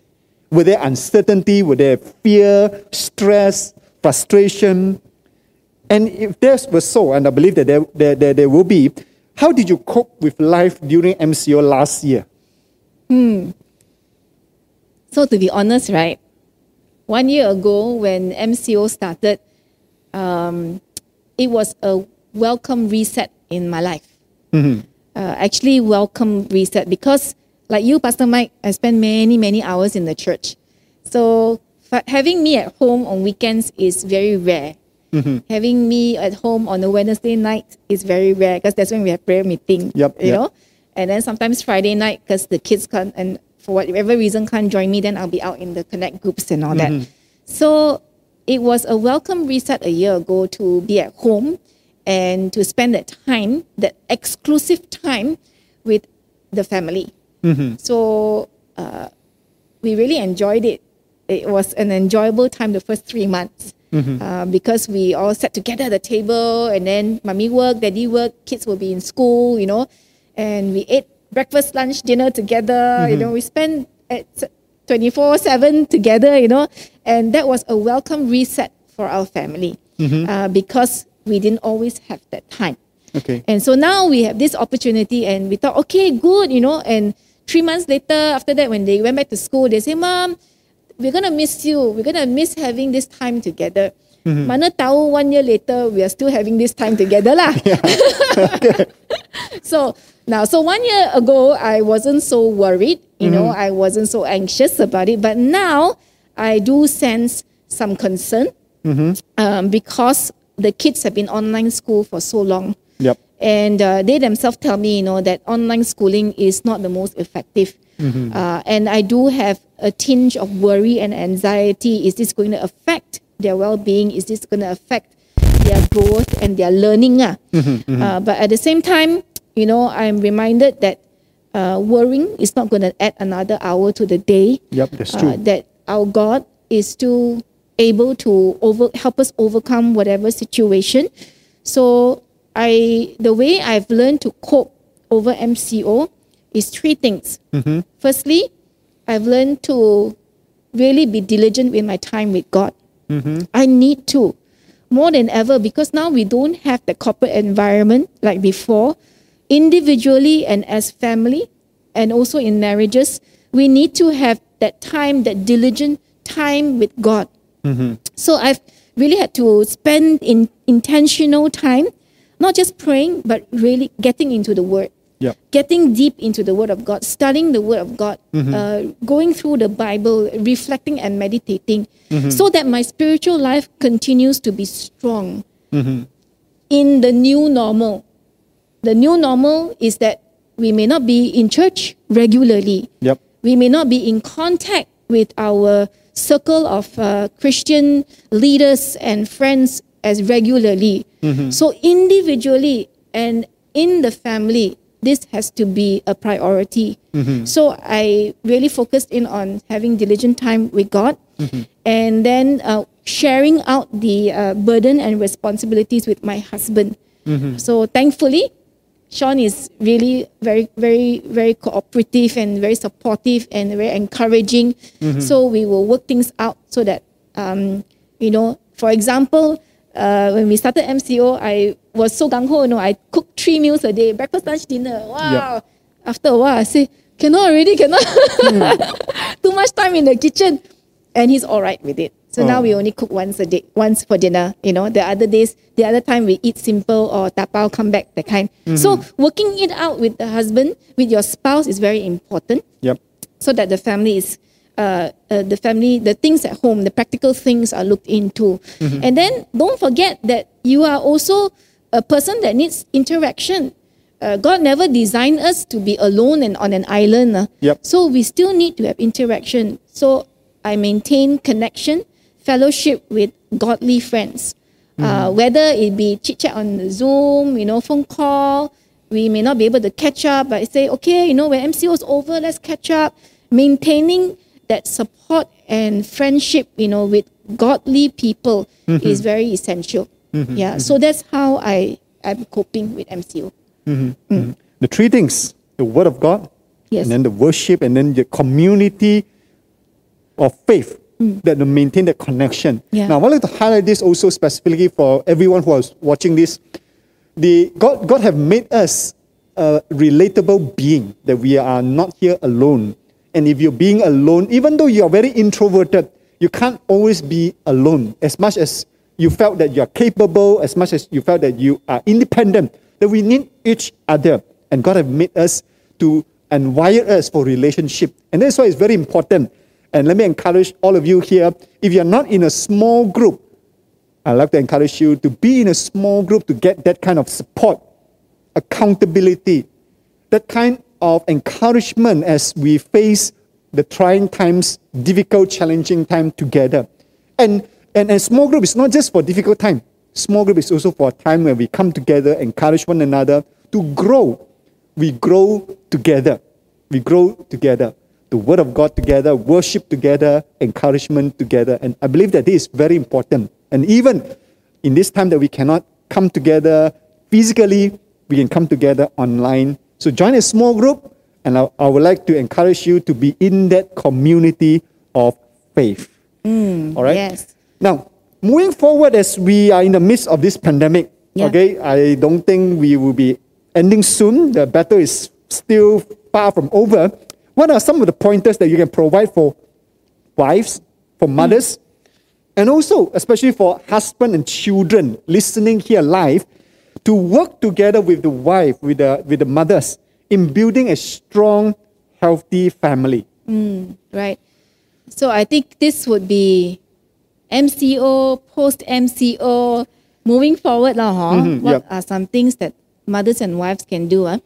Were there uncertainty? Were there fear, stress, frustration? And if this was so, and I believe that there, there, there, there will be, how did you cope with life during MCO last year? So to be honest, right, one year ago when MCO started, um, it was a welcome reset in my life. Uh, actually, welcome reset because, like you, Pastor Mike, I spend many many hours in the church. So having me at home on weekends is very rare. Mm-hmm. Having me at home on a Wednesday night is very rare because that's when we have prayer meeting. Yep, you yep. know, and then sometimes Friday night because the kids can't and for whatever reason can't join me, then I'll be out in the connect groups and all that. Mm-hmm. So it was a welcome reset a year ago to be at home and to spend that time, that exclusive time with the family. Mm-hmm. So uh, we really enjoyed it. It was an enjoyable time the first three months. Uh, because we all sat together at the table and then mommy work, daddy work, kids will be in school, you know, and we ate breakfast, lunch, dinner together, you know, we spent at 24 7 together, you know, and that was a welcome reset for our family uh, because we didn't always have that time. Okay. And so now we have this opportunity, and we thought, okay, good, you know. And three months later, after that, when they went back to school, they say, Mom, we're gonna miss you. We're gonna miss having this time together. Mana tahu one year later, we are still having this time together lah. [LAUGHS] [LAUGHS] so now, so one year ago, I wasn't so worried. You know, I wasn't so anxious about it. But now, I do sense some concern um, because the kids have been online school for so long. Yep. And uh, they themselves tell me, you know, that online schooling is not the most effective. Uh, and I do have a tinge of worry and anxiety. Is this going to affect their well-being? Is this going to affect their growth and their learning? ah? Uh, but at the same time, you know, I'm reminded that uh, worrying is not going to add another hour to the day Yep, that's uh, true. that our God is still able to over help us overcome whatever situation. So I the way I've learned to cope over MCO is three things. Firstly, I've learned to really be diligent with my time with God. Mm-hmm. I need to more than ever because now we don't have the corporate environment like before. Individually and as family, and also in marriages, we need to have that time, that diligent time with God. Mm-hmm. So I've really had to spend in intentional time, not just praying, but really getting into the Word Yep. getting deep into the Word of God, studying the Word of God, uh, going through the Bible, reflecting and meditating, so that my spiritual life continues to be strong in the new normal. The new normal is that we may not be in church regularly. Yep. We may not be in contact with our circle of uh, Christian leaders and friends as regularly. So, individually and in the family, this has to be a priority. So, I really focused in on having diligent time with God and then uh, sharing out the uh, burden and responsibilities with my husband. So, thankfully, Sean is really very, very, very cooperative and very supportive and very encouraging. So we will work things out so that um, You know, for example, uh, when we started MCO, I was so gung ho. You know, I cooked three meals a day: breakfast, lunch, dinner. Wow. After a while, I say, cannot already, cannot. [LAUGHS] Too much time in the kitchen, and he's all right with it. So now Oh. we only cook once a day, once for dinner. You know, the other days, the other time we eat simple or tapao, come back that kind. So working it out with the husband, with your spouse, is very important Yep. so that the family is uh, uh, the family the things at home the practical things are looked into and then don't forget that you are also a person that needs interaction uh, god never designed us to be alone and on an island uh. Yep. so we still need to have interaction so i maintain connection fellowship with godly friends uh, whether it be chit chat on the zoom you know phone call we may not be able to catch up, but say, okay, you know, when MCO is over, let's catch up. Maintaining that support and friendship, you know, with godly people mm-hmm. is very essential. Mm-hmm. Yeah, mm-hmm. so that's how I am coping with MCO. Mm. The three things the Word of God, Yes. and then the worship, and then the community of faith mm. that will maintain that connection. Yeah. Now, I would like to highlight this also specifically for everyone who is watching this. The, God, God have made us a relatable being, that we are not here alone. And if you're being alone, even though you are very introverted, you can't always be alone. As much as you felt that you are capable, as much as you felt that you are independent, that we need each other. And God have made us to and wired us for relationship. And that's why it's very important. And let me encourage all of you here, if you're not in a small group, I'd like to encourage you to be in a small group to get that kind of support, accountability, that kind of encouragement as we face the trying times, difficult, challenging time together. And, and a small group is not just for difficult time. Small group is also for a time where we come together, encourage one another to grow. We grow together. We grow together. The word of God together, worship together, encouragement together. And I believe that this is very important. And even in this time that we cannot come together physically, we can come together online. So join a small group, and I, I would like to encourage you to be in that community of faith. Mm, All right? yes. Now, moving forward as we are in the midst of this pandemic, Yeah. okay, I don't think we will be ending soon. The battle is still far from over. What are some of the pointers that you can provide for wives, for mm. mothers, and also especially for husband and children listening here live to work together with the wife, with the, with the mothers in building a strong, healthy family? right? So I think this would be MCO, post MCO, moving forward, lah, huh? Mhm, What yep. are some things that mothers and wives can do? ah?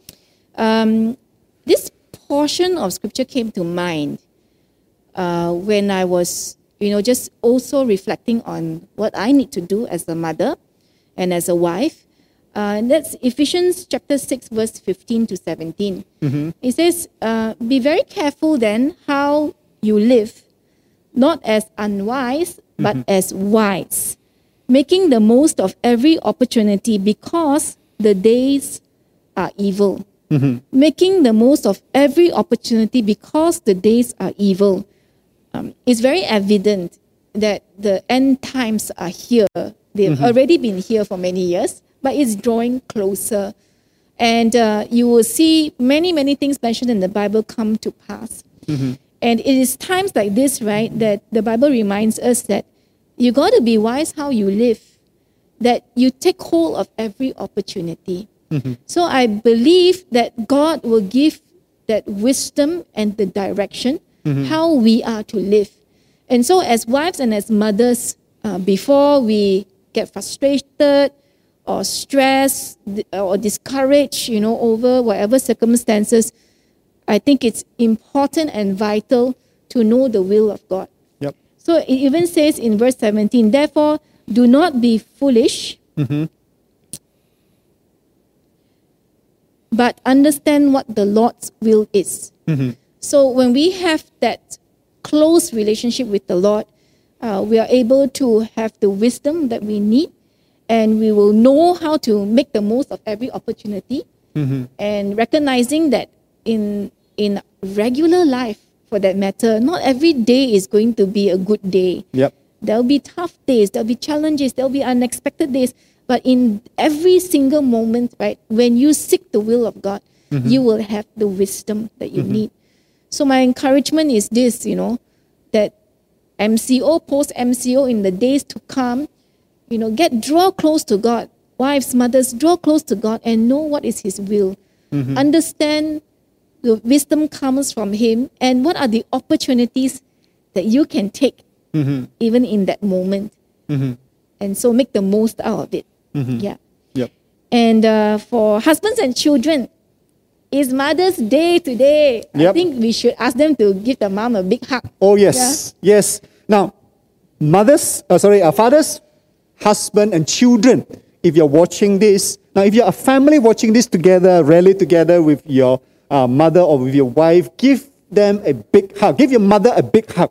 Um, this portion of scripture came to mind uh, when I was, you know, just also reflecting on what I need to do as a mother and as a wife. Uh, and that's Ephesians chapter 6, verse 15 to 17. It says, uh, Be very careful then how you live, not as unwise, but as wise, making the most of every opportunity because the days are evil. Making the most of every opportunity because the days are evil. Um, it's very evident that the end times are here. They've already been here for many years, but it's drawing closer. And uh, you will see many, many things mentioned in the Bible come to pass. And it is times like this, right, that the Bible reminds us that you got to be wise how you live, that you take hold of every opportunity. So I believe that God will give that wisdom and the direction how we are to live. And so, as wives and as mothers, uh, before we get frustrated or stressed or discouraged, you know, over whatever circumstances, I think it's important and vital to know the will of God. Yep. So it even says in verse 17, therefore, do not be foolish, but understand what the Lord's will is. So when we have that close relationship with the Lord, uh, we are able to have the wisdom that we need, and we will know how to make the most of every opportunity, mm-hmm. and recognizing that in in regular life, for that matter, not every day is going to be a good day Yep. There'll be tough days, there'll be challenges, there'll be unexpected days. But in every single moment, right, when you seek the will of God, mm-hmm. you will have the wisdom that you mm-hmm. need. So my encouragement is this, you know, that MCO, post MCO in the days to come, you know, get draw close to God. Wives, mothers, draw close to God and know what is His will. Understand the wisdom comes from Him and what are the opportunities that you can take even in that moment. And so make the most out of it. Yeah. Yep. And uh, for husbands and children, it's Mother's Day today. I think we should ask them to give the mom a big hug. Oh yes, yes. Now, mothers, uh, sorry, uh, fathers, husband, and children. If you're watching this now, if you're a family watching this together, rally together with your uh, mother or with your wife, give them a big hug. Give your mother a big hug.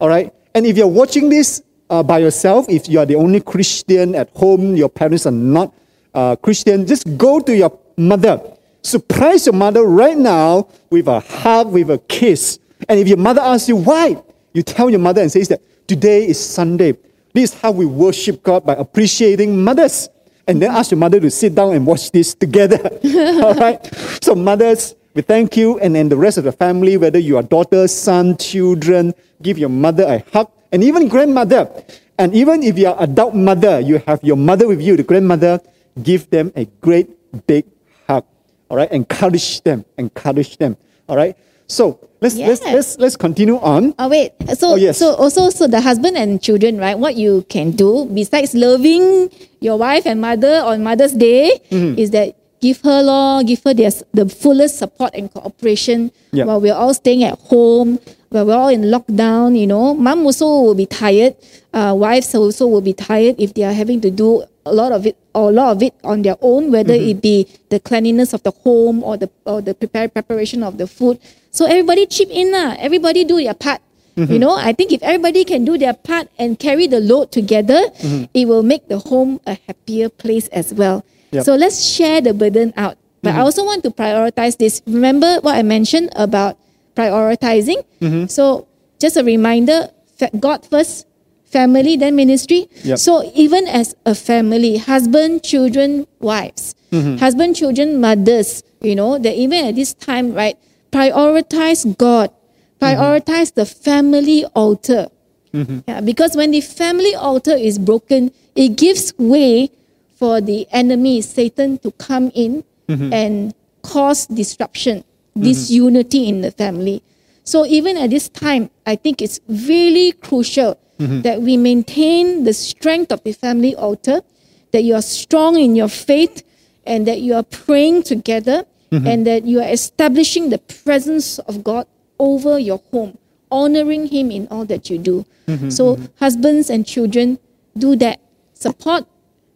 All right. And if you're watching this uh, by yourself, if you are the only Christian at home, your parents are not uh, Christian, just go to your mother. Surprise your mother right now with a hug, with a kiss. And if your mother asks you why, you tell your mother and says that today is Sunday. This is how we worship God by appreciating mothers. And then ask your mother to sit down and watch this together. [LAUGHS] All right. So mothers, we thank you, and then the rest of the family, whether you are daughter, son, children, give your mother a hug, and even grandmother. And even if you are adult mother, you have your mother with you, the grandmother, give them a great big hug. All right, encourage them, encourage them. All right. So let's let's let's let's continue on. Oh wait, so Oh, yes. so also so the husband and children, right? What you can do besides loving your wife and mother on Mother's Day Mm-hmm. is that give her law, give her their, the fullest support and cooperation Yeah. while we're all staying at home, while we're all in lockdown. You know, mom also will be tired. Uh, wives also will be tired if they are having to do a lot of it or a lot of it on their own, whether Mm-hmm. it be the cleanliness of the home or the or the prepare, preparation of the food. So everybody chip in lah. Everybody do their part. Mm-hmm. You know, I think if everybody can do their part and carry the load together, Mm-hmm. it will make the home a happier place as well. Yep. Mm-hmm. So let's share the burden out. But I also want to prioritize this. Remember what I mentioned about prioritizing? Mm-hmm. So just a reminder God first, family, then ministry. Yep. So even as a family, husband, children, wives, Mm-hmm. husband, children, mothers, you know, that even at this time, right, prioritize God, prioritize mm-hmm. the family altar. Mm-hmm. Yeah, because when the family altar is broken, it gives way for the enemy, Satan, to come in mm-hmm. and cause disruption, disunity in the family. So even at this time, I think it's really crucial Mm-hmm. that we maintain the strength of the family altar, that you are strong in your faith, and that you are praying together, mm-hmm. and that you are establishing the presence of God over your home, honoring Him in all that you do. Mm-hmm. So, husbands and children, do that. Support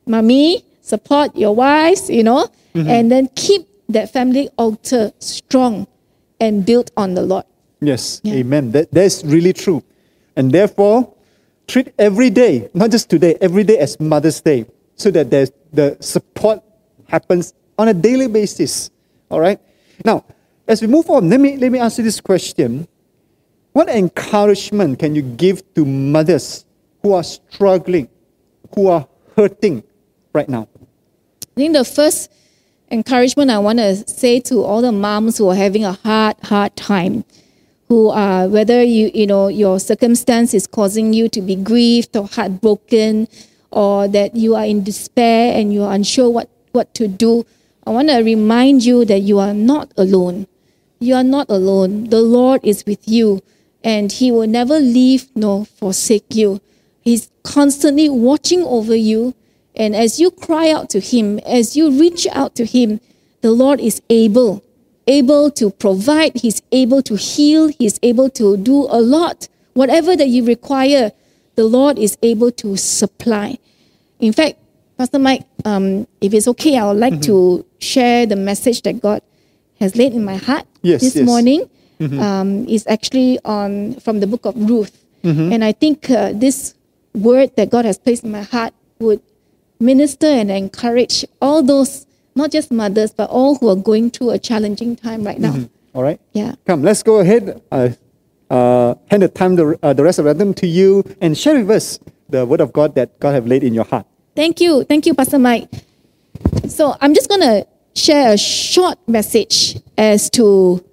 mommy, support your wives, you know, and then keep that family altar strong and built on the Lord. Yes, Yeah. amen. That, that's really true. And therefore, treat every day, not just today, every day as Mother's Day, so that there's, the support happens on a daily basis. All right? Now, as we move on, let me, let me ask you this question. What encouragement can you give to mothers who are struggling, who are hurting right now? I think the first encouragement I want to say to all the moms who are having a hard, hard time, who are whether you you know your circumstance is causing you to be grieved or heartbroken, or that you are in despair and you are unsure what what to do. I want to remind you that you are not alone. You are not alone. The Lord is with you, and He will never leave nor forsake you. He's constantly watching over you. And as you cry out to Him, as you reach out to Him, the Lord is able, able to provide. He's able to heal. He's able to do a lot. Whatever that you require, the Lord is able to supply. In fact, Pastor Mike, um, if it's okay, I would like to share the message that God has laid in my heart Yes, this yes. morning. Um, is actually on from the book of Ruth, and I think uh, this word that God has placed in my heart would minister and encourage all those, not just mothers, but all who are going through a challenging time right now. All right? Yeah. Come, let's go ahead. Uh, uh, hand the time, the, uh, the rest of them to you, and share with us the word of God that God have laid in your heart. Thank you. Thank you, Pastor Mike. So I'm just going to share a short message as to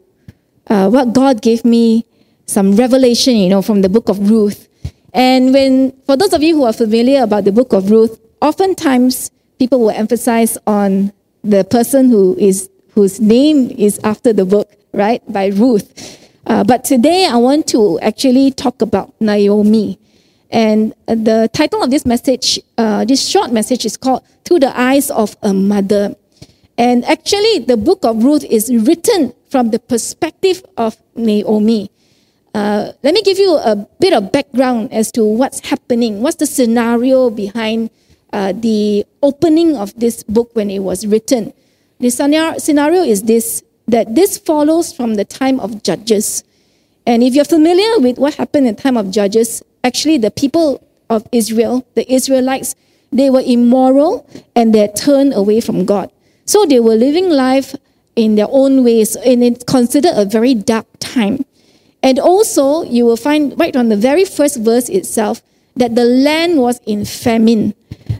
uh, what God gave me, some revelation, you know, from the book of Ruth. And when, for those of you who are familiar about the book of Ruth, oftentimes people will emphasize on the person who is, whose name is after the book, right, by Ruth. Uh, but today I want to actually talk about Naomi. And the title of this message, uh, this short message, is called Through the Eyes of a Mother. And actually, the book of Ruth is written from the perspective of Naomi. Uh, let me give you a bit of background as to what's happening. What's the scenario behind uh, the opening of this book when it was written? The scenario is this that this follows from the time of Judges. And if you're familiar with what happened in the time of Judges, actually the people of Israel, the Israelites, they were immoral and they turned away from God. So they were living life in their own ways, and it's considered a very dark time. And also, you will find right on the very first verse itself that the land was in famine.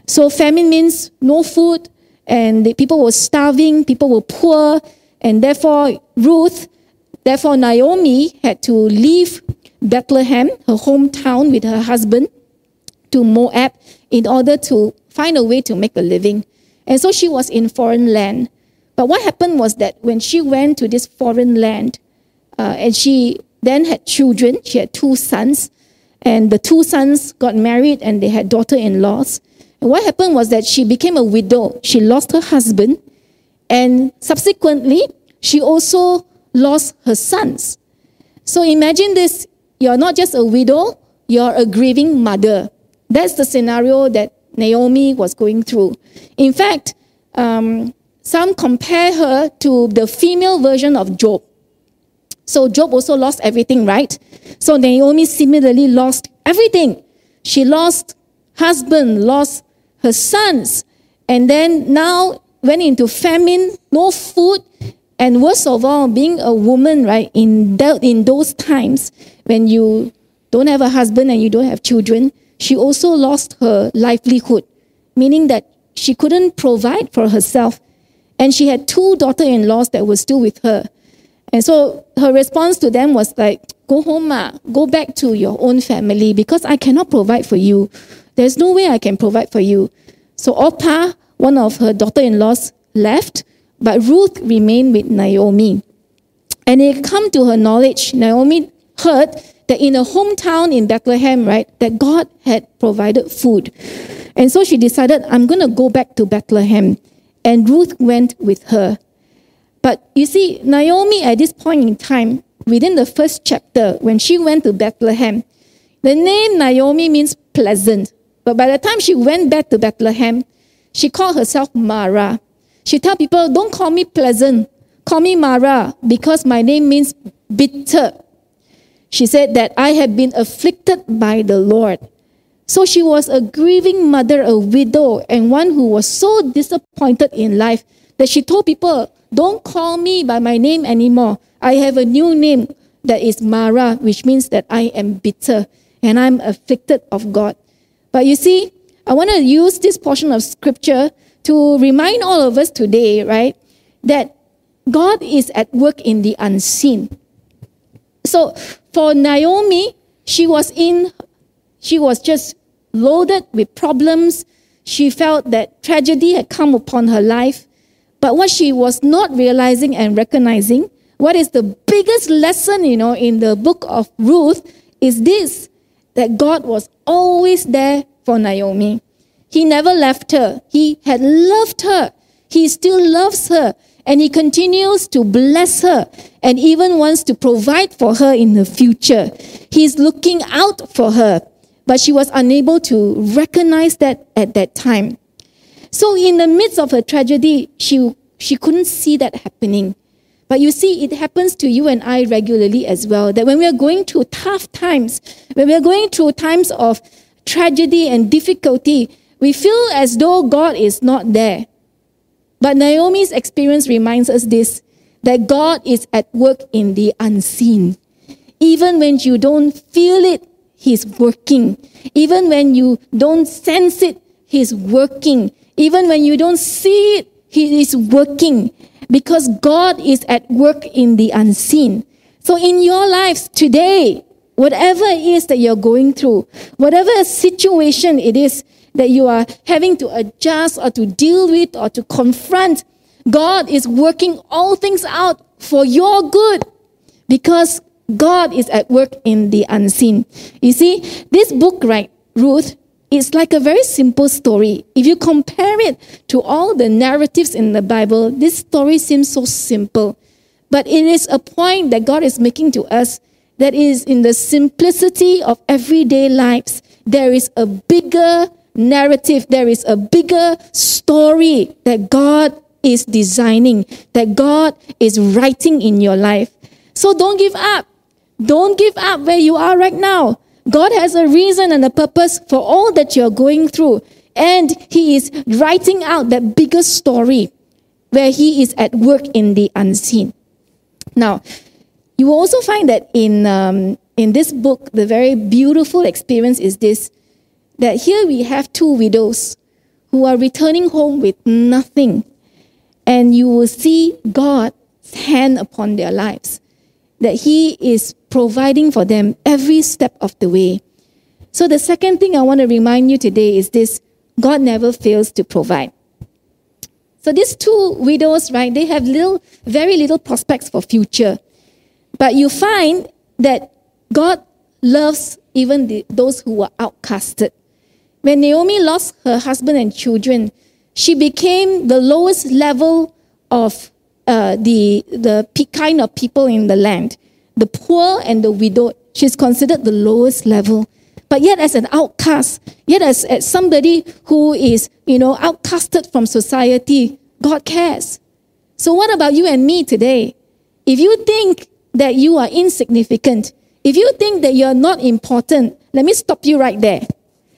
So, famine means no food, and the people were starving, people were poor, and therefore, Ruth, therefore, Naomi had to leave Bethlehem, her hometown, with her husband to Moab in order to find a way to make a living. And so she was in foreign land. But what happened was that when she went to this foreign land, uh, and she then had children, she had two sons, and the two sons got married and they had daughter in laws. What happened was that she became a widow. She lost her husband, and subsequently, she also lost her sons. So imagine this you're not just a widow, you're a grieving mother. That's the scenario that Naomi was going through. In fact, um, some compare her to the female version of Job. So Job also lost everything, right? So Naomi similarly lost everything. She lost husband, lost her sons, and then now went into famine, no food, and worst of all, being a woman, right, in, in those times when you don't have a husband and you don't have children, she also lost her livelihood, meaning that she couldn't provide for herself. And she had two daughter in laws that were still with her. And so her response to them was like, Go home, ma. go back to your own family because I cannot provide for you. There's no way I can provide for you. So Orpah, one of her daughter in laws, left, but Ruth remained with Naomi. And it come to her knowledge, Naomi heard that in a hometown in Bethlehem, right, that God had provided food. And so she decided, I'm going to go back to Bethlehem. And Ruth went with her. But you see, Naomi at this point in time, within the first chapter, when she went to Bethlehem, the name Naomi means pleasant. But by the time she went back to Bethlehem, she called herself Mara. She told people, don't call me pleasant, call me Mara, because my name means bitter. She said that I have been afflicted by the Lord. So she was a grieving mother, a widow, and one who was so disappointed in life that she told people, Don't call me by my name anymore. I have a new name that is Mara, which means that I am bitter and I'm afflicted of God. But you see, I want to use this portion of scripture to remind all of us today, right, that God is at work in the unseen. So for Naomi, she was in, she was just loaded with problems. She felt that tragedy had come upon her life. But what she was not realizing and recognizing, what is the biggest lesson, you know, in the book of Ruth is this that God was always there for Naomi. He never left her. He had loved her. He still loves her. And he continues to bless her and even wants to provide for her in the future. He's looking out for her, but she was unable to recognize that at that time. So, in the midst of her tragedy, she, she couldn't see that happening. But you see, it happens to you and I regularly as well. That when we are going through tough times, when we are going through times of tragedy and difficulty, we feel as though God is not there. But Naomi's experience reminds us this that God is at work in the unseen. Even when you don't feel it, He's working. Even when you don't sense it, He's working. Even when you don't see it, He is working. Because God is at work in the unseen. So in your lives today, whatever it is that you're going through, whatever situation it is that you are having to adjust or to deal with or to confront, God is working all things out for your good because God is at work in the unseen. You see, this book, right, Ruth, is like a very simple story. If you compare it to all the narratives in the Bible, this story seems so simple. But it is a point that God is making to us that is in the simplicity of everyday lives. There is a bigger narrative, there is a bigger story that God is designing, that God is writing in your life. So don't give up. Don't give up where you are right now. God has a reason and a purpose for all that you're going through. And He is writing out that bigger story where He is at work in the unseen. Now, you will also find that in, um, in this book, the very beautiful experience is this that here we have two widows who are returning home with nothing. And you will see God's hand upon their lives, that He is providing for them every step of the way. So, the second thing I want to remind you today is this God never fails to provide. So, these two widows, right, they have little, very little prospects for future. But you find that God loves even the, those who were outcasted. When Naomi lost her husband and children, she became the lowest level of uh, the, the kind of people in the land. The poor and the widowed, she's considered the lowest level. But yet, as an outcast, yet as, as somebody who is, you know, outcasted from society, God cares. So, what about you and me today? If you think that you are insignificant, if you think that you're not important, let me stop you right there.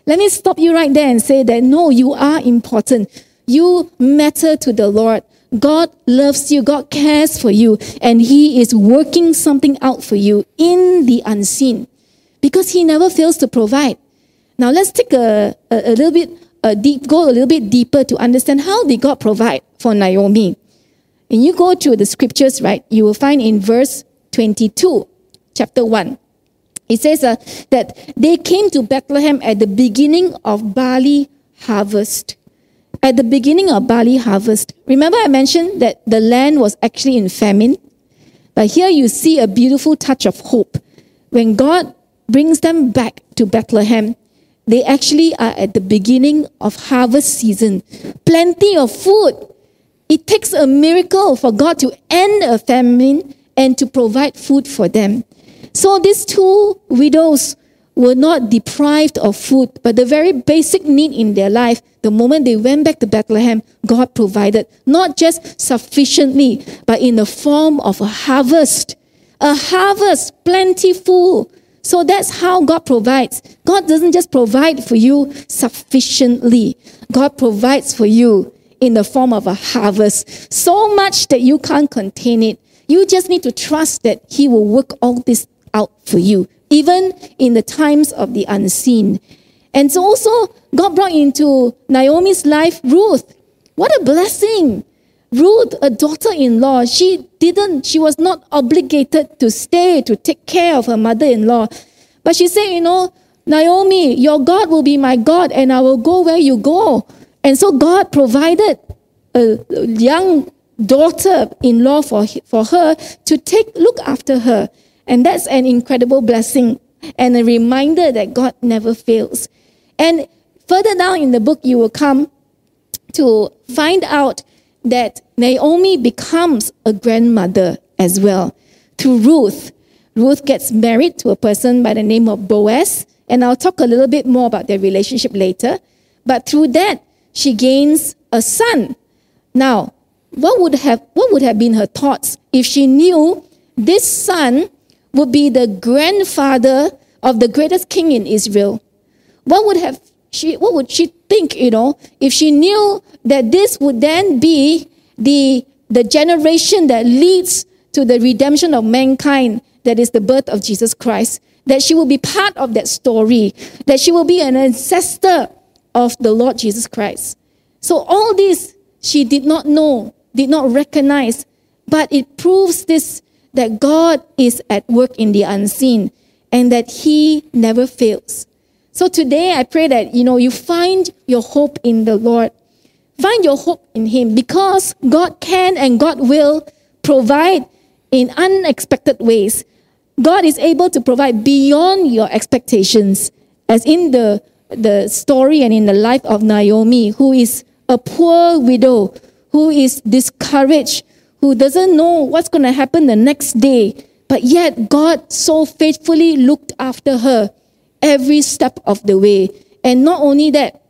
Let me stop you right there and say that no, you are important. You matter to the Lord. God loves you. God cares for you. And He is working something out for you in the unseen because He never fails to provide. Now let's take a, a, a little bit a deep, go a little bit deeper to understand how did God provide for Naomi. When you go to the scriptures, right, you will find in verse 22, chapter 1. It says uh, that they came to Bethlehem at the beginning of barley harvest. At the beginning of barley harvest. Remember, I mentioned that the land was actually in famine? But here you see a beautiful touch of hope. When God brings them back to Bethlehem, they actually are at the beginning of harvest season. Plenty of food. It takes a miracle for God to end a famine and to provide food for them. So these two widows were not deprived of food, but the very basic need in their life, the moment they went back to Bethlehem, God provided not just sufficiently, but in the form of a harvest. A harvest, plentiful. So that's how God provides. God doesn't just provide for you sufficiently, God provides for you in the form of a harvest. So much that you can't contain it. You just need to trust that He will work all this out for you, even in the times of the unseen. And so also, God brought into Naomi's life Ruth. What a blessing! Ruth, a daughter in law, she didn't, she was not obligated to stay to take care of her mother in law. But she said, you know, Naomi, your God will be my God, and I will go where you go. And so God provided a young daughter-in-law for, for her to take look after her. And that's an incredible blessing and a reminder that God never fails. And further down in the book, you will come to find out that Naomi becomes a grandmother as well through Ruth. Ruth gets married to a person by the name of Boaz, and I'll talk a little bit more about their relationship later. But through that, she gains a son. Now, what would have what would have been her thoughts if she knew this son would be the grandfather of the greatest king in Israel? What would have she what would she think, you know, if she knew that this would then be the the generation that leads to the redemption of mankind, that is the birth of Jesus Christ, that she will be part of that story, that she will be an ancestor of the Lord Jesus Christ. So all this she did not know, did not recognize, but it proves this that God is at work in the unseen and that he never fails. So today I pray that you know you find your hope in the Lord. Find your hope in him because God can and God will provide in unexpected ways. God is able to provide beyond your expectations, as in the, the story and in the life of Naomi, who is a poor widow, who is discouraged, who doesn't know what's going to happen the next day. But yet, God so faithfully looked after her every step of the way. And not only that,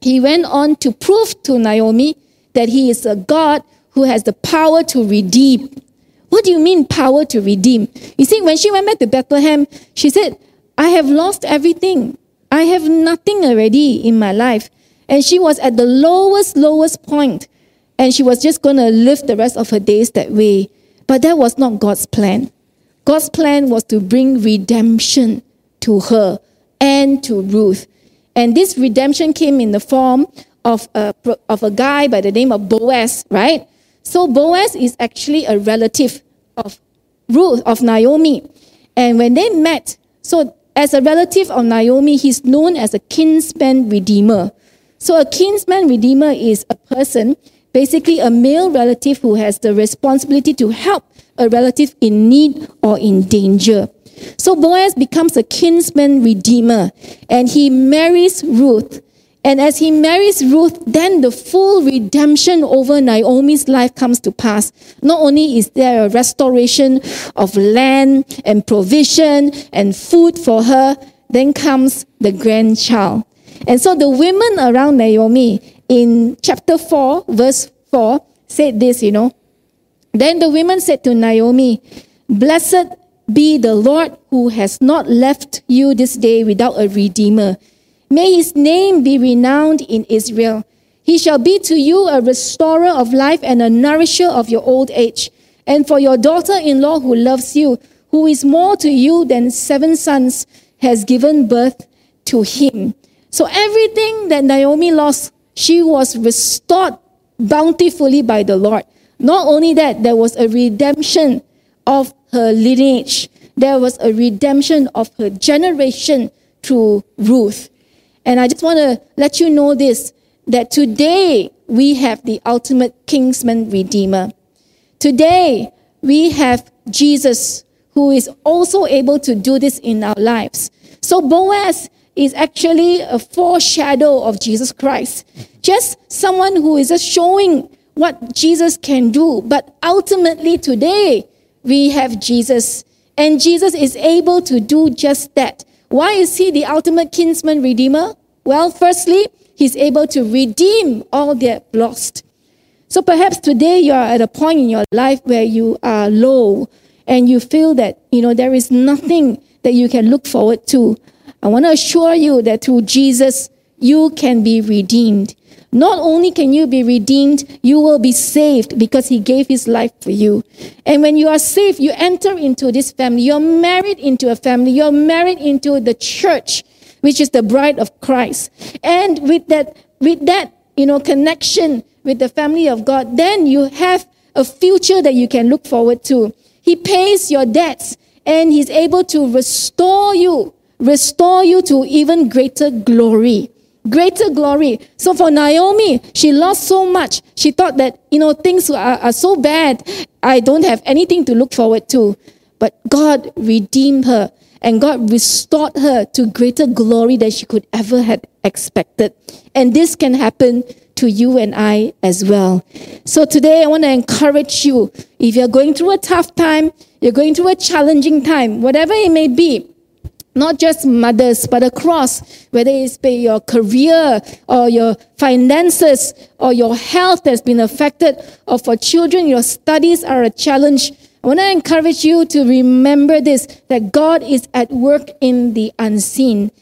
he went on to prove to Naomi that he is a God who has the power to redeem what do you mean power to redeem? You see, when she went back to Bethlehem, she said, I have lost everything. I have nothing already in my life. And she was at the lowest, lowest point, And she was just going to live the rest of her days that way. But that was not God's plan. God's plan was to bring redemption to her and to Ruth. And this redemption came in the form of a, of a guy by the name of Boaz, right? So Boaz is actually a relative of Ruth, of Naomi. And when they met, so as a relative of Naomi, he's known as a kinsman redeemer. So a kinsman redeemer is a person, basically a male relative who has the responsibility to help a relative in need or in danger. So Boaz becomes a kinsman redeemer and he marries Ruth. And as he marries Ruth, then the full redemption over Naomi's life comes to pass. Not only is there a restoration of land and provision and food for her, then comes the grandchild. And so the women around Naomi in chapter 4, verse 4, said this, you know. Then the women said to Naomi, Blessed be the Lord who has not left you this day without a redeemer May his name be renowned in Israel. He shall be to you a restorer of life and a nourisher of your old age. And for your daughter in law who loves you, who is more to you than seven sons, has given birth to him. So everything that Naomi lost, she was restored bountifully by the Lord. Not only that, there was a redemption of her lineage, there was a redemption of her generation through Ruth. And I just want to let you know this that today we have the ultimate kinsman redeemer. Today we have Jesus who is also able to do this in our lives. So Boaz is actually a foreshadow of Jesus Christ. Just someone who is just showing what Jesus can do. But ultimately today we have Jesus and Jesus is able to do just that. Why is he the ultimate kinsman redeemer? Well, firstly, he's able to redeem all that lost. So perhaps today you are at a point in your life where you are low and you feel that, you know, there is nothing that you can look forward to. I want to assure you that through Jesus, you can be redeemed. Not only can you be redeemed, you will be saved because he gave his life for you. And when you are saved, you enter into this family. You're married into a family. You're married into the church, which is the bride of Christ. And with that, with that, you know, connection with the family of God, then you have a future that you can look forward to. He pays your debts and he's able to restore you, restore you to even greater glory greater glory. So for Naomi, she lost so much. She thought that, you know, things are, are so bad. I don't have anything to look forward to. But God redeemed her and God restored her to greater glory than she could ever have expected. And this can happen to you and I as well. So today I want to encourage you. If you're going through a tough time, you're going through a challenging time, whatever it may be, not just mothers, but across, whether it's be your career or your finances or your health has been affected, or for children, your studies are a challenge. I want to encourage you to remember this that God is at work in the unseen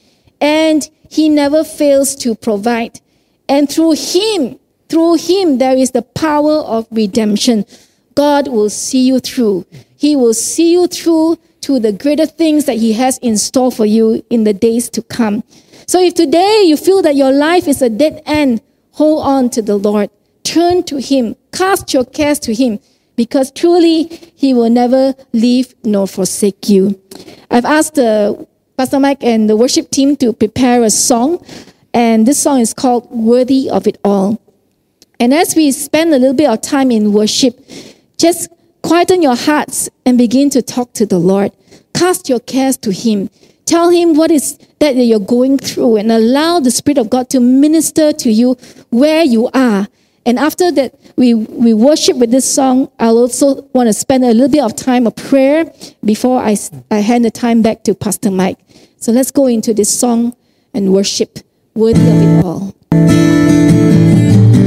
and He never fails to provide. And through Him, through Him, there is the power of redemption. God will see you through. He will see you through to the greater things that He has in store for you in the days to come. So if today you feel that your life is a dead end, hold on to the Lord. Turn to Him. Cast your cares to Him because truly He will never leave nor forsake you. I've asked the Pastor Mike and the worship team to prepare a song, and this song is called Worthy of It All. And as we spend a little bit of time in worship, just quieten your hearts and begin to talk to the Lord. Cast your cares to Him. Tell Him what is that you're going through and allow the Spirit of God to minister to you where you are. And after that, we, we worship with this song. I'll also want to spend a little bit of time of prayer before I, I hand the time back to Pastor Mike. So let's go into this song and worship, worthy of it all. All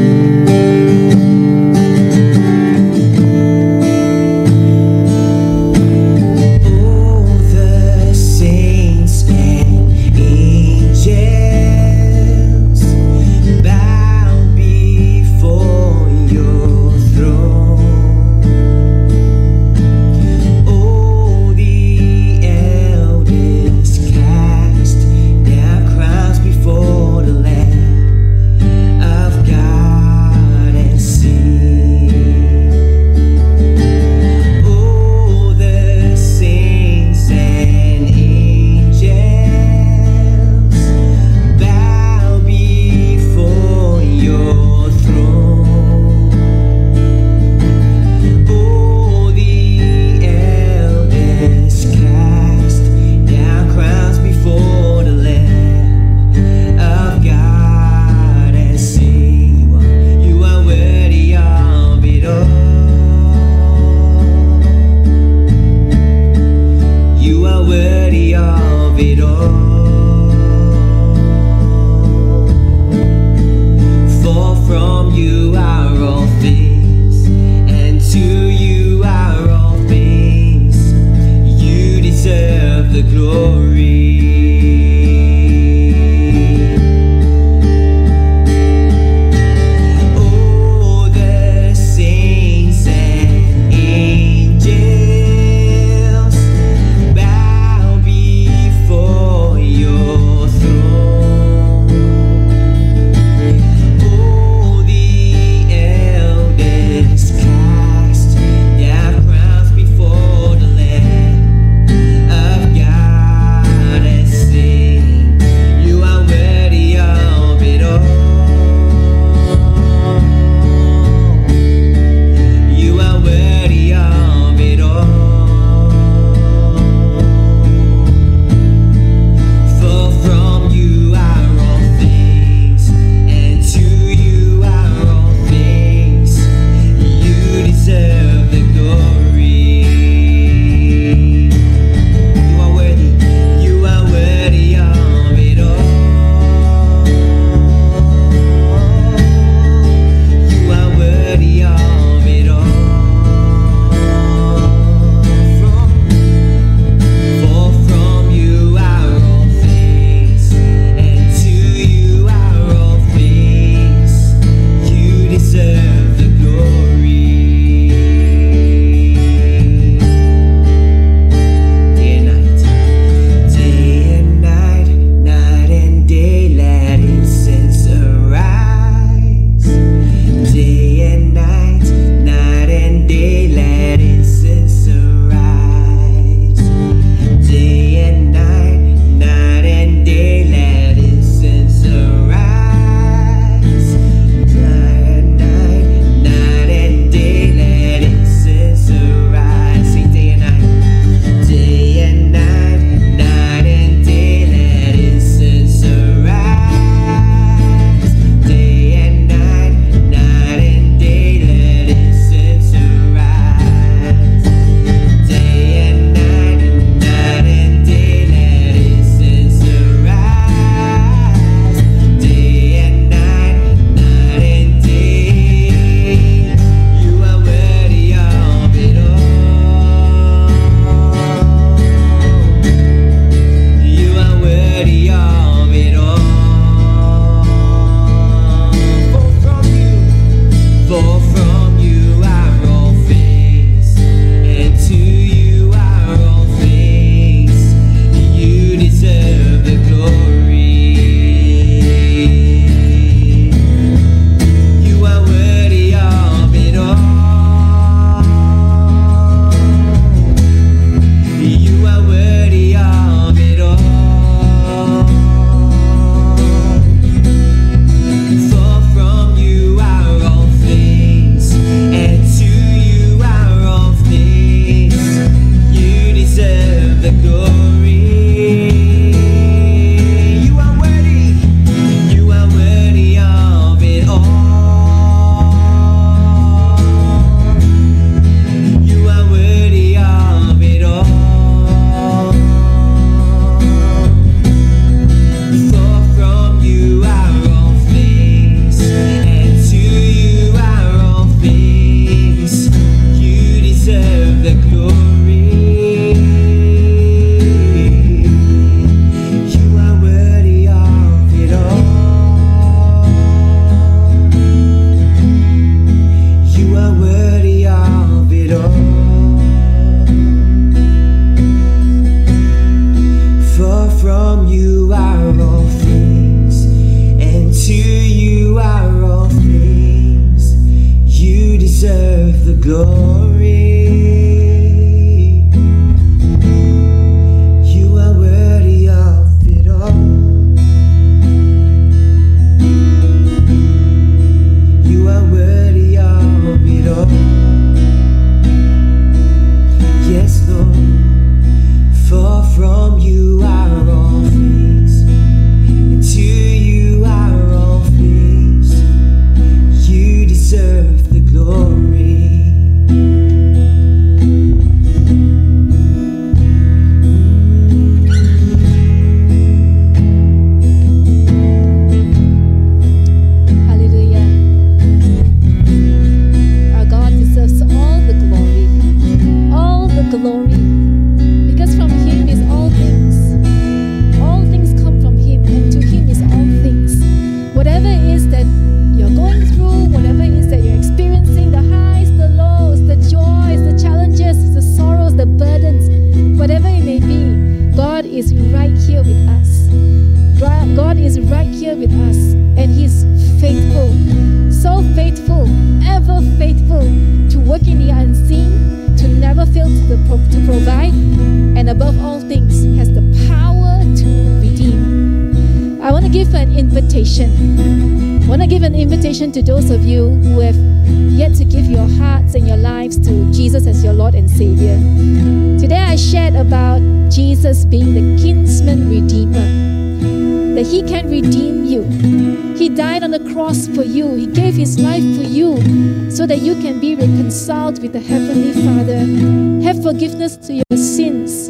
with the Heavenly Father, have forgiveness to your sins,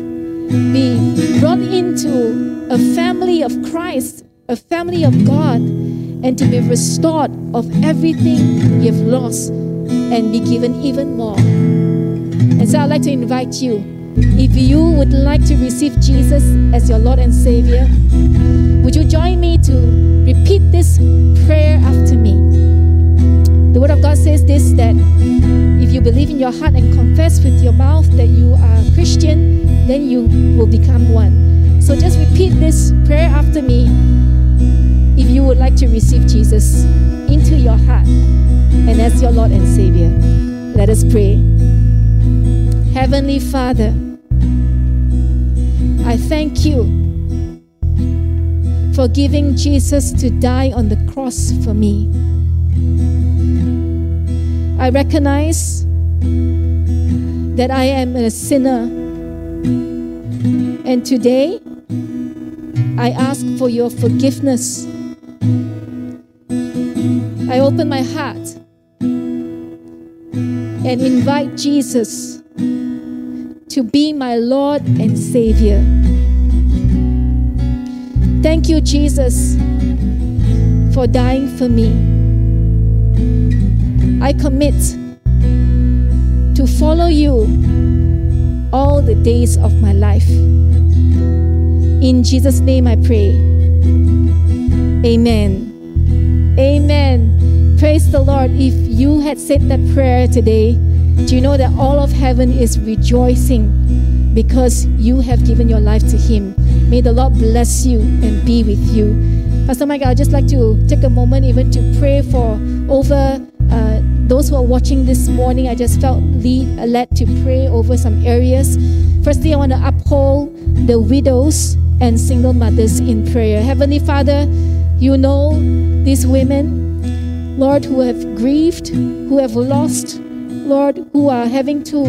be brought into a family of Christ, a family of God, and to be restored of everything you've lost and be given even more. And so I'd like to invite you, if you would like to receive Jesus as your Lord and Savior, would you join me to repeat this prayer after me? The Word of God says this that if you believe in your heart and confess with your mouth that you are a Christian, then you will become one. So just repeat this prayer after me if you would like to receive Jesus into your heart and as your Lord and Savior. Let us pray. Heavenly Father, I thank you for giving Jesus to die on the cross for me. I recognize that I am a sinner. And today, I ask for your forgiveness. I open my heart and invite Jesus to be my Lord and Savior. Thank you, Jesus, for dying for me. I commit to follow you all the days of my life. In Jesus' name I pray. Amen. Amen. Praise the Lord. If you had said that prayer today, do you know that all of heaven is rejoicing because you have given your life to Him? May the Lord bless you and be with you. Pastor Mike, I'd just like to take a moment even to pray for over those who are watching this morning. I just felt lead, uh, led to pray over some areas. Firstly, I want to uphold the widows and single mothers in prayer. Heavenly Father, you know these women, Lord, who have grieved, who have lost, Lord, who are having to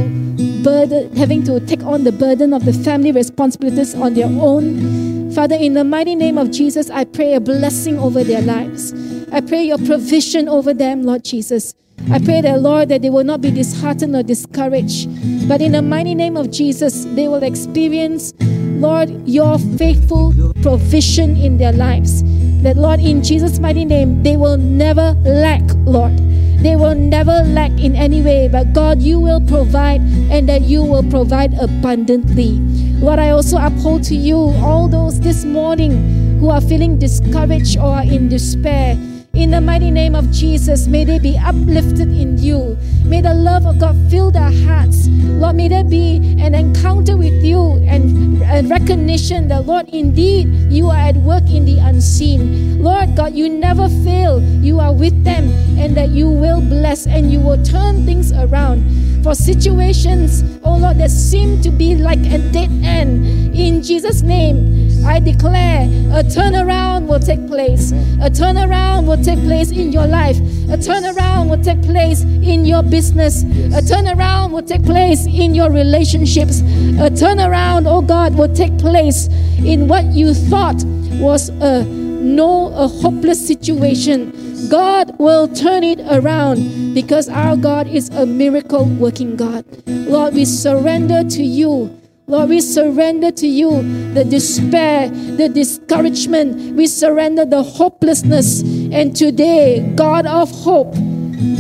burden, having to take on the burden of the family responsibilities on their own. Father, in the mighty name of Jesus, I pray a blessing over their lives. I pray your provision over them, Lord Jesus. I pray that, Lord, that they will not be disheartened or discouraged, but in the mighty name of Jesus, they will experience, Lord, your faithful provision in their lives. That, Lord, in Jesus' mighty name, they will never lack, Lord. They will never lack in any way, but God, you will provide and that you will provide abundantly. Lord, I also uphold to you all those this morning who are feeling discouraged or in despair. In the mighty name of Jesus, may they be uplifted in you. May the love of God fill their hearts. Lord, may there be an encounter with you and a recognition that, Lord, indeed you are at work in the unseen. Lord God, you never fail. You are with them and that you will bless and you will turn things around for situations, oh Lord, that seem to be like a dead end. In Jesus' name, I declare a turnaround will take place. A turnaround will take place in your life. A turnaround will take place in your business. A turnaround will take place in your relationships. A turnaround, oh God, will take place in what you thought was a no a hopeless situation. God will turn it around because our God is a miracle working God. Lord, we surrender to you. Lord, we surrender to you the despair, the discouragement. We surrender the hopelessness. And today, God of hope,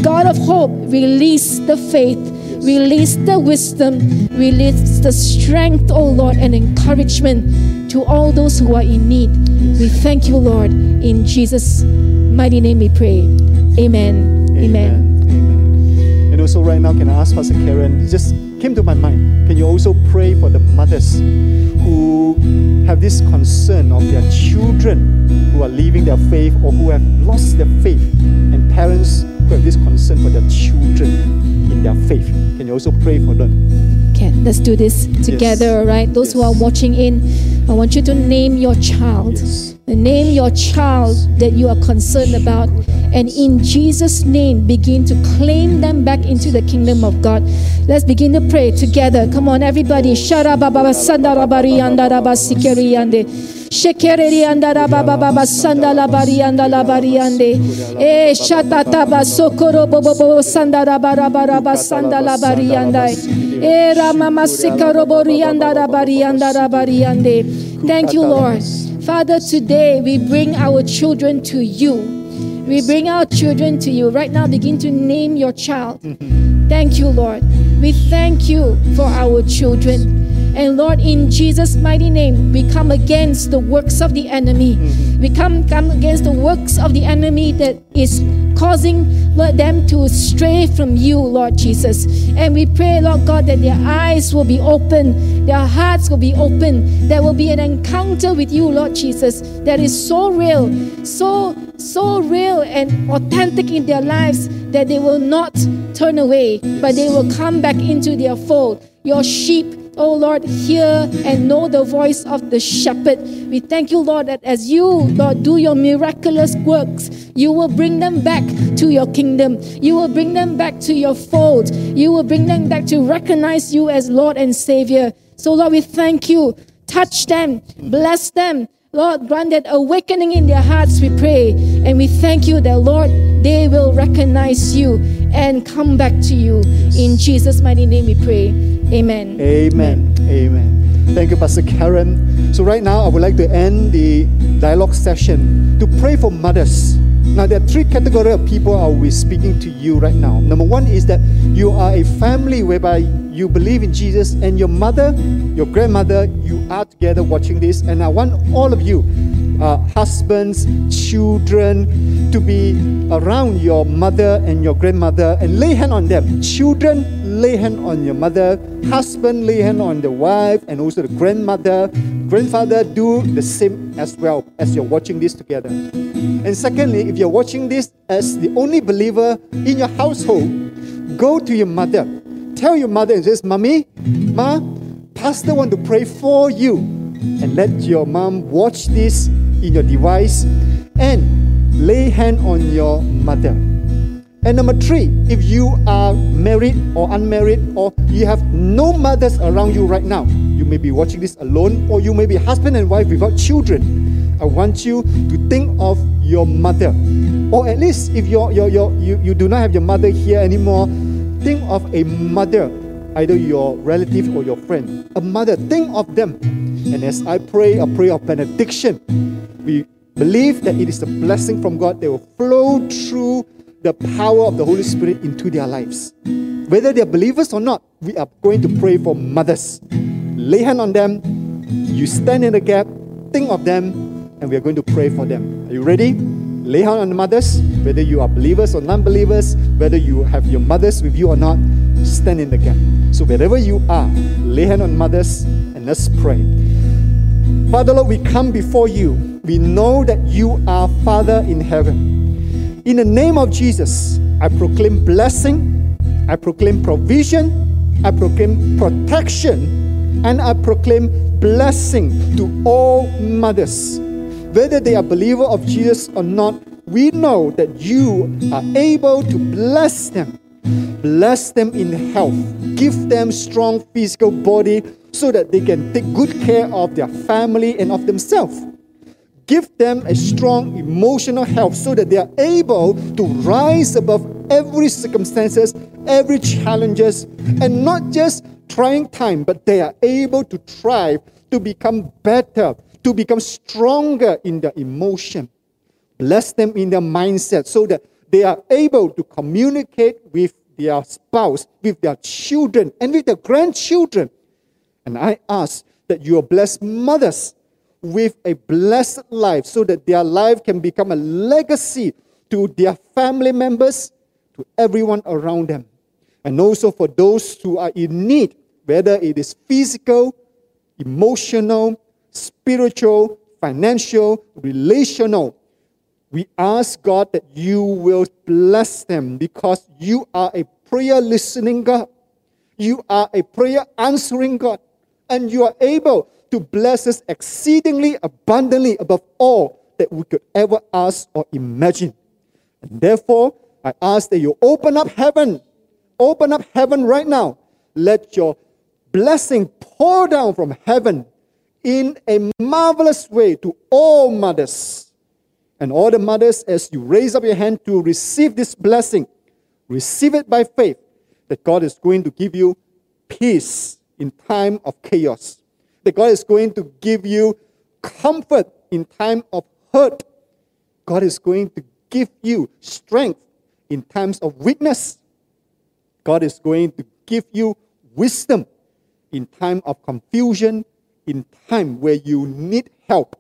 God of hope, release the faith, release the wisdom, release the strength, oh Lord, and encouragement to all those who are in need. We thank you, Lord. In Jesus' mighty name we pray. Amen. Amen. Amen. Also, right now, can I ask Pastor Karen? It just came to my mind. Can you also pray for the mothers who have this concern of their children who are leaving their faith or who have lost their faith, and parents who have this concern for their children in their faith? Can you also pray for them? Okay, let's do this together, all right? Those who are watching in, I want you to name your child. Yes. Name your child that you are concerned about. And in Jesus' name, begin to claim them back into the kingdom of God. Let's begin to pray together. Come on, everybody. Rabari anda raba anda baba sanda labari anda labari ande. Eh, shata taba sokoro bobo bobo sanda raba raba raba sanda labari ande. Eh, ramama sikaro bori anda rabari anda rabari ande. Thank you, Lord. Father, today we bring our children to you. We bring our children to you. Right now, begin to name your child. Mm-hmm. Thank you, Lord. We thank you for our children. And Lord, in Jesus' mighty name, we come against the works of the enemy. Mm-hmm. We come, come against the works of the enemy that is causing Lord, them to stray from you, Lord Jesus. And we pray, Lord God, that their eyes will be open, their hearts will be open. There will be an encounter with you, Lord Jesus, that is so real, so so real and authentic in their lives that they will not turn away, but they will come back into their fold. Your sheep Oh Lord, hear and know the voice of the shepherd. We thank you, Lord, that as you, Lord, do your miraculous works, you will bring them back to your kingdom. You will bring them back to your fold. You will bring them back to recognize you as Lord and Savior. So, Lord, we thank you. Touch them, bless them. Lord, grant that awakening in their hearts, we pray. And we thank you that, Lord, they will recognize you and come back to you. In Jesus' mighty name we pray. Amen. Amen. Amen. Thank you, Pastor Karen. So, right now, I would like to end the dialogue session to pray for mothers. Now, there are three categories of people I will be speaking to you right now. Number one is that you are a family whereby you believe in Jesus, and your mother, your grandmother, you are together watching this. And I want all of you, uh, husbands, children, to be around your mother and your grandmother and lay hand on them. Children, lay hand on your mother. Husband, lay hand on the wife and also the grandmother. Grandfather, do the same as well as you're watching this together. And secondly, if you're watching this as the only believer in your household, go to your mother. Tell your mother and says, Mommy, Ma, Pastor want to pray for you. And let your mom watch this in your device and lay hand on your mother. And number three, if you are married or unmarried or you have no mothers around you right now, you may be watching this alone or you may be husband and wife without children. I want you to think of your mother. Or at least if you're, you're, you're, you, you do not have your mother here anymore, think of a mother, either your relative or your friend. A mother, think of them. And as I pray a prayer of benediction, we believe that it is a blessing from God that will flow through the power of the Holy Spirit into their lives. Whether they're believers or not, we are going to pray for mothers. Lay hand on them, you stand in the gap, think of them, and we are going to pray for them. Are you ready? lay hand on the mothers, whether you are believers or non believers, whether you have your mothers with you or not, stand in the gap. So, wherever you are, lay hand on mothers and let's pray. Father Lord, we come before you. We know that you are Father in heaven. In the name of Jesus, I proclaim blessing, I proclaim provision, I proclaim protection, and I proclaim blessing to all mothers. Whether they are believer of Jesus or not, we know that you are able to bless them. Bless them in health. Give them strong physical body so that they can take good care of their family and of themselves. Give them a strong emotional health so that they are able to rise above every circumstances, every challenges, and not just trying time, but they are able to thrive, to become better, to become stronger in their emotion. Bless them in their mindset so that they are able to communicate with their spouse, with their children, and with their grandchildren. And I ask that you bless mothers with a blessed life so that their life can become a legacy to their family members, to everyone around them. And also for those who are in need, whether it is physical, emotional, spiritual, financial, relational. We ask God that you will bless them because you are a prayer listening God. You are a prayer answering God. And you are able to bless us exceedingly abundantly above all that we could ever ask or imagine. And therefore, I ask that you open up heaven. Open up heaven right now. Let your blessing pour down from heaven in a marvelous way to all mothers. And all the mothers, as you raise up your hand to receive this blessing, receive it by faith that God is going to give you peace in time of chaos. That God is going to give you comfort in time of hurt. God is going to give you strength in times of weakness. God is going to give you wisdom in time of confusion, in time where you need help.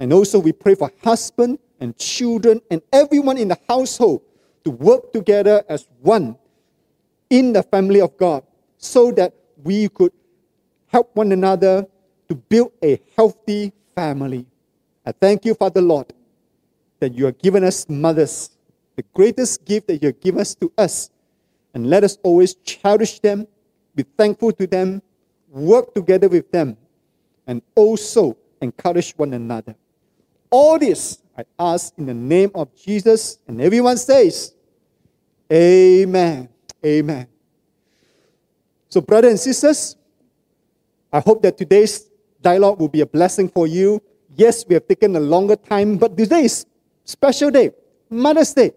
And also we pray for husband and children and everyone in the household to work together as one in the family of God so that we could help one another to build a healthy family. I thank you, Father Lord, that you have given us mothers, the greatest gift that you have given us to us. And let us always cherish them, be thankful to them, work together with them, and also encourage one another. All this I ask in the name of Jesus, and everyone says, Amen. Amen. So, brothers and sisters, I hope that today's dialogue will be a blessing for you. Yes, we have taken a longer time, but today is special day, Mother's Day.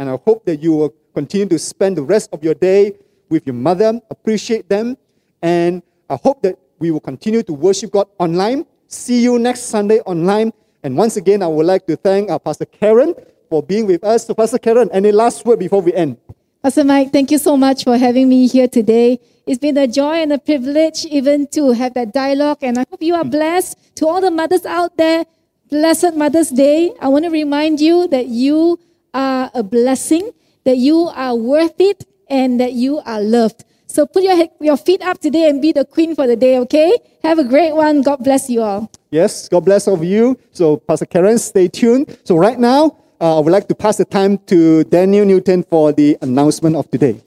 And I hope that you will continue to spend the rest of your day with your mother, appreciate them, and I hope that we will continue to worship God online. See you next Sunday online. And once again, I would like to thank our Pastor Karen for being with us. So, Pastor Karen, any last word before we end? Pastor Mike, thank you so much for having me here today. It's been a joy and a privilege even to have that dialogue, and I hope you are blessed. To all the mothers out there, blessed Mother's Day. I want to remind you that you are a blessing, that you are worth it, and that you are loved. So put your, your feet up today and be the queen for the day, okay? Have a great one. God bless you all. Yes, God bless all of you. So, Pastor Karen, stay tuned. So, right now, uh, I would like to pass the time to Daniel Newton for the announcement of today.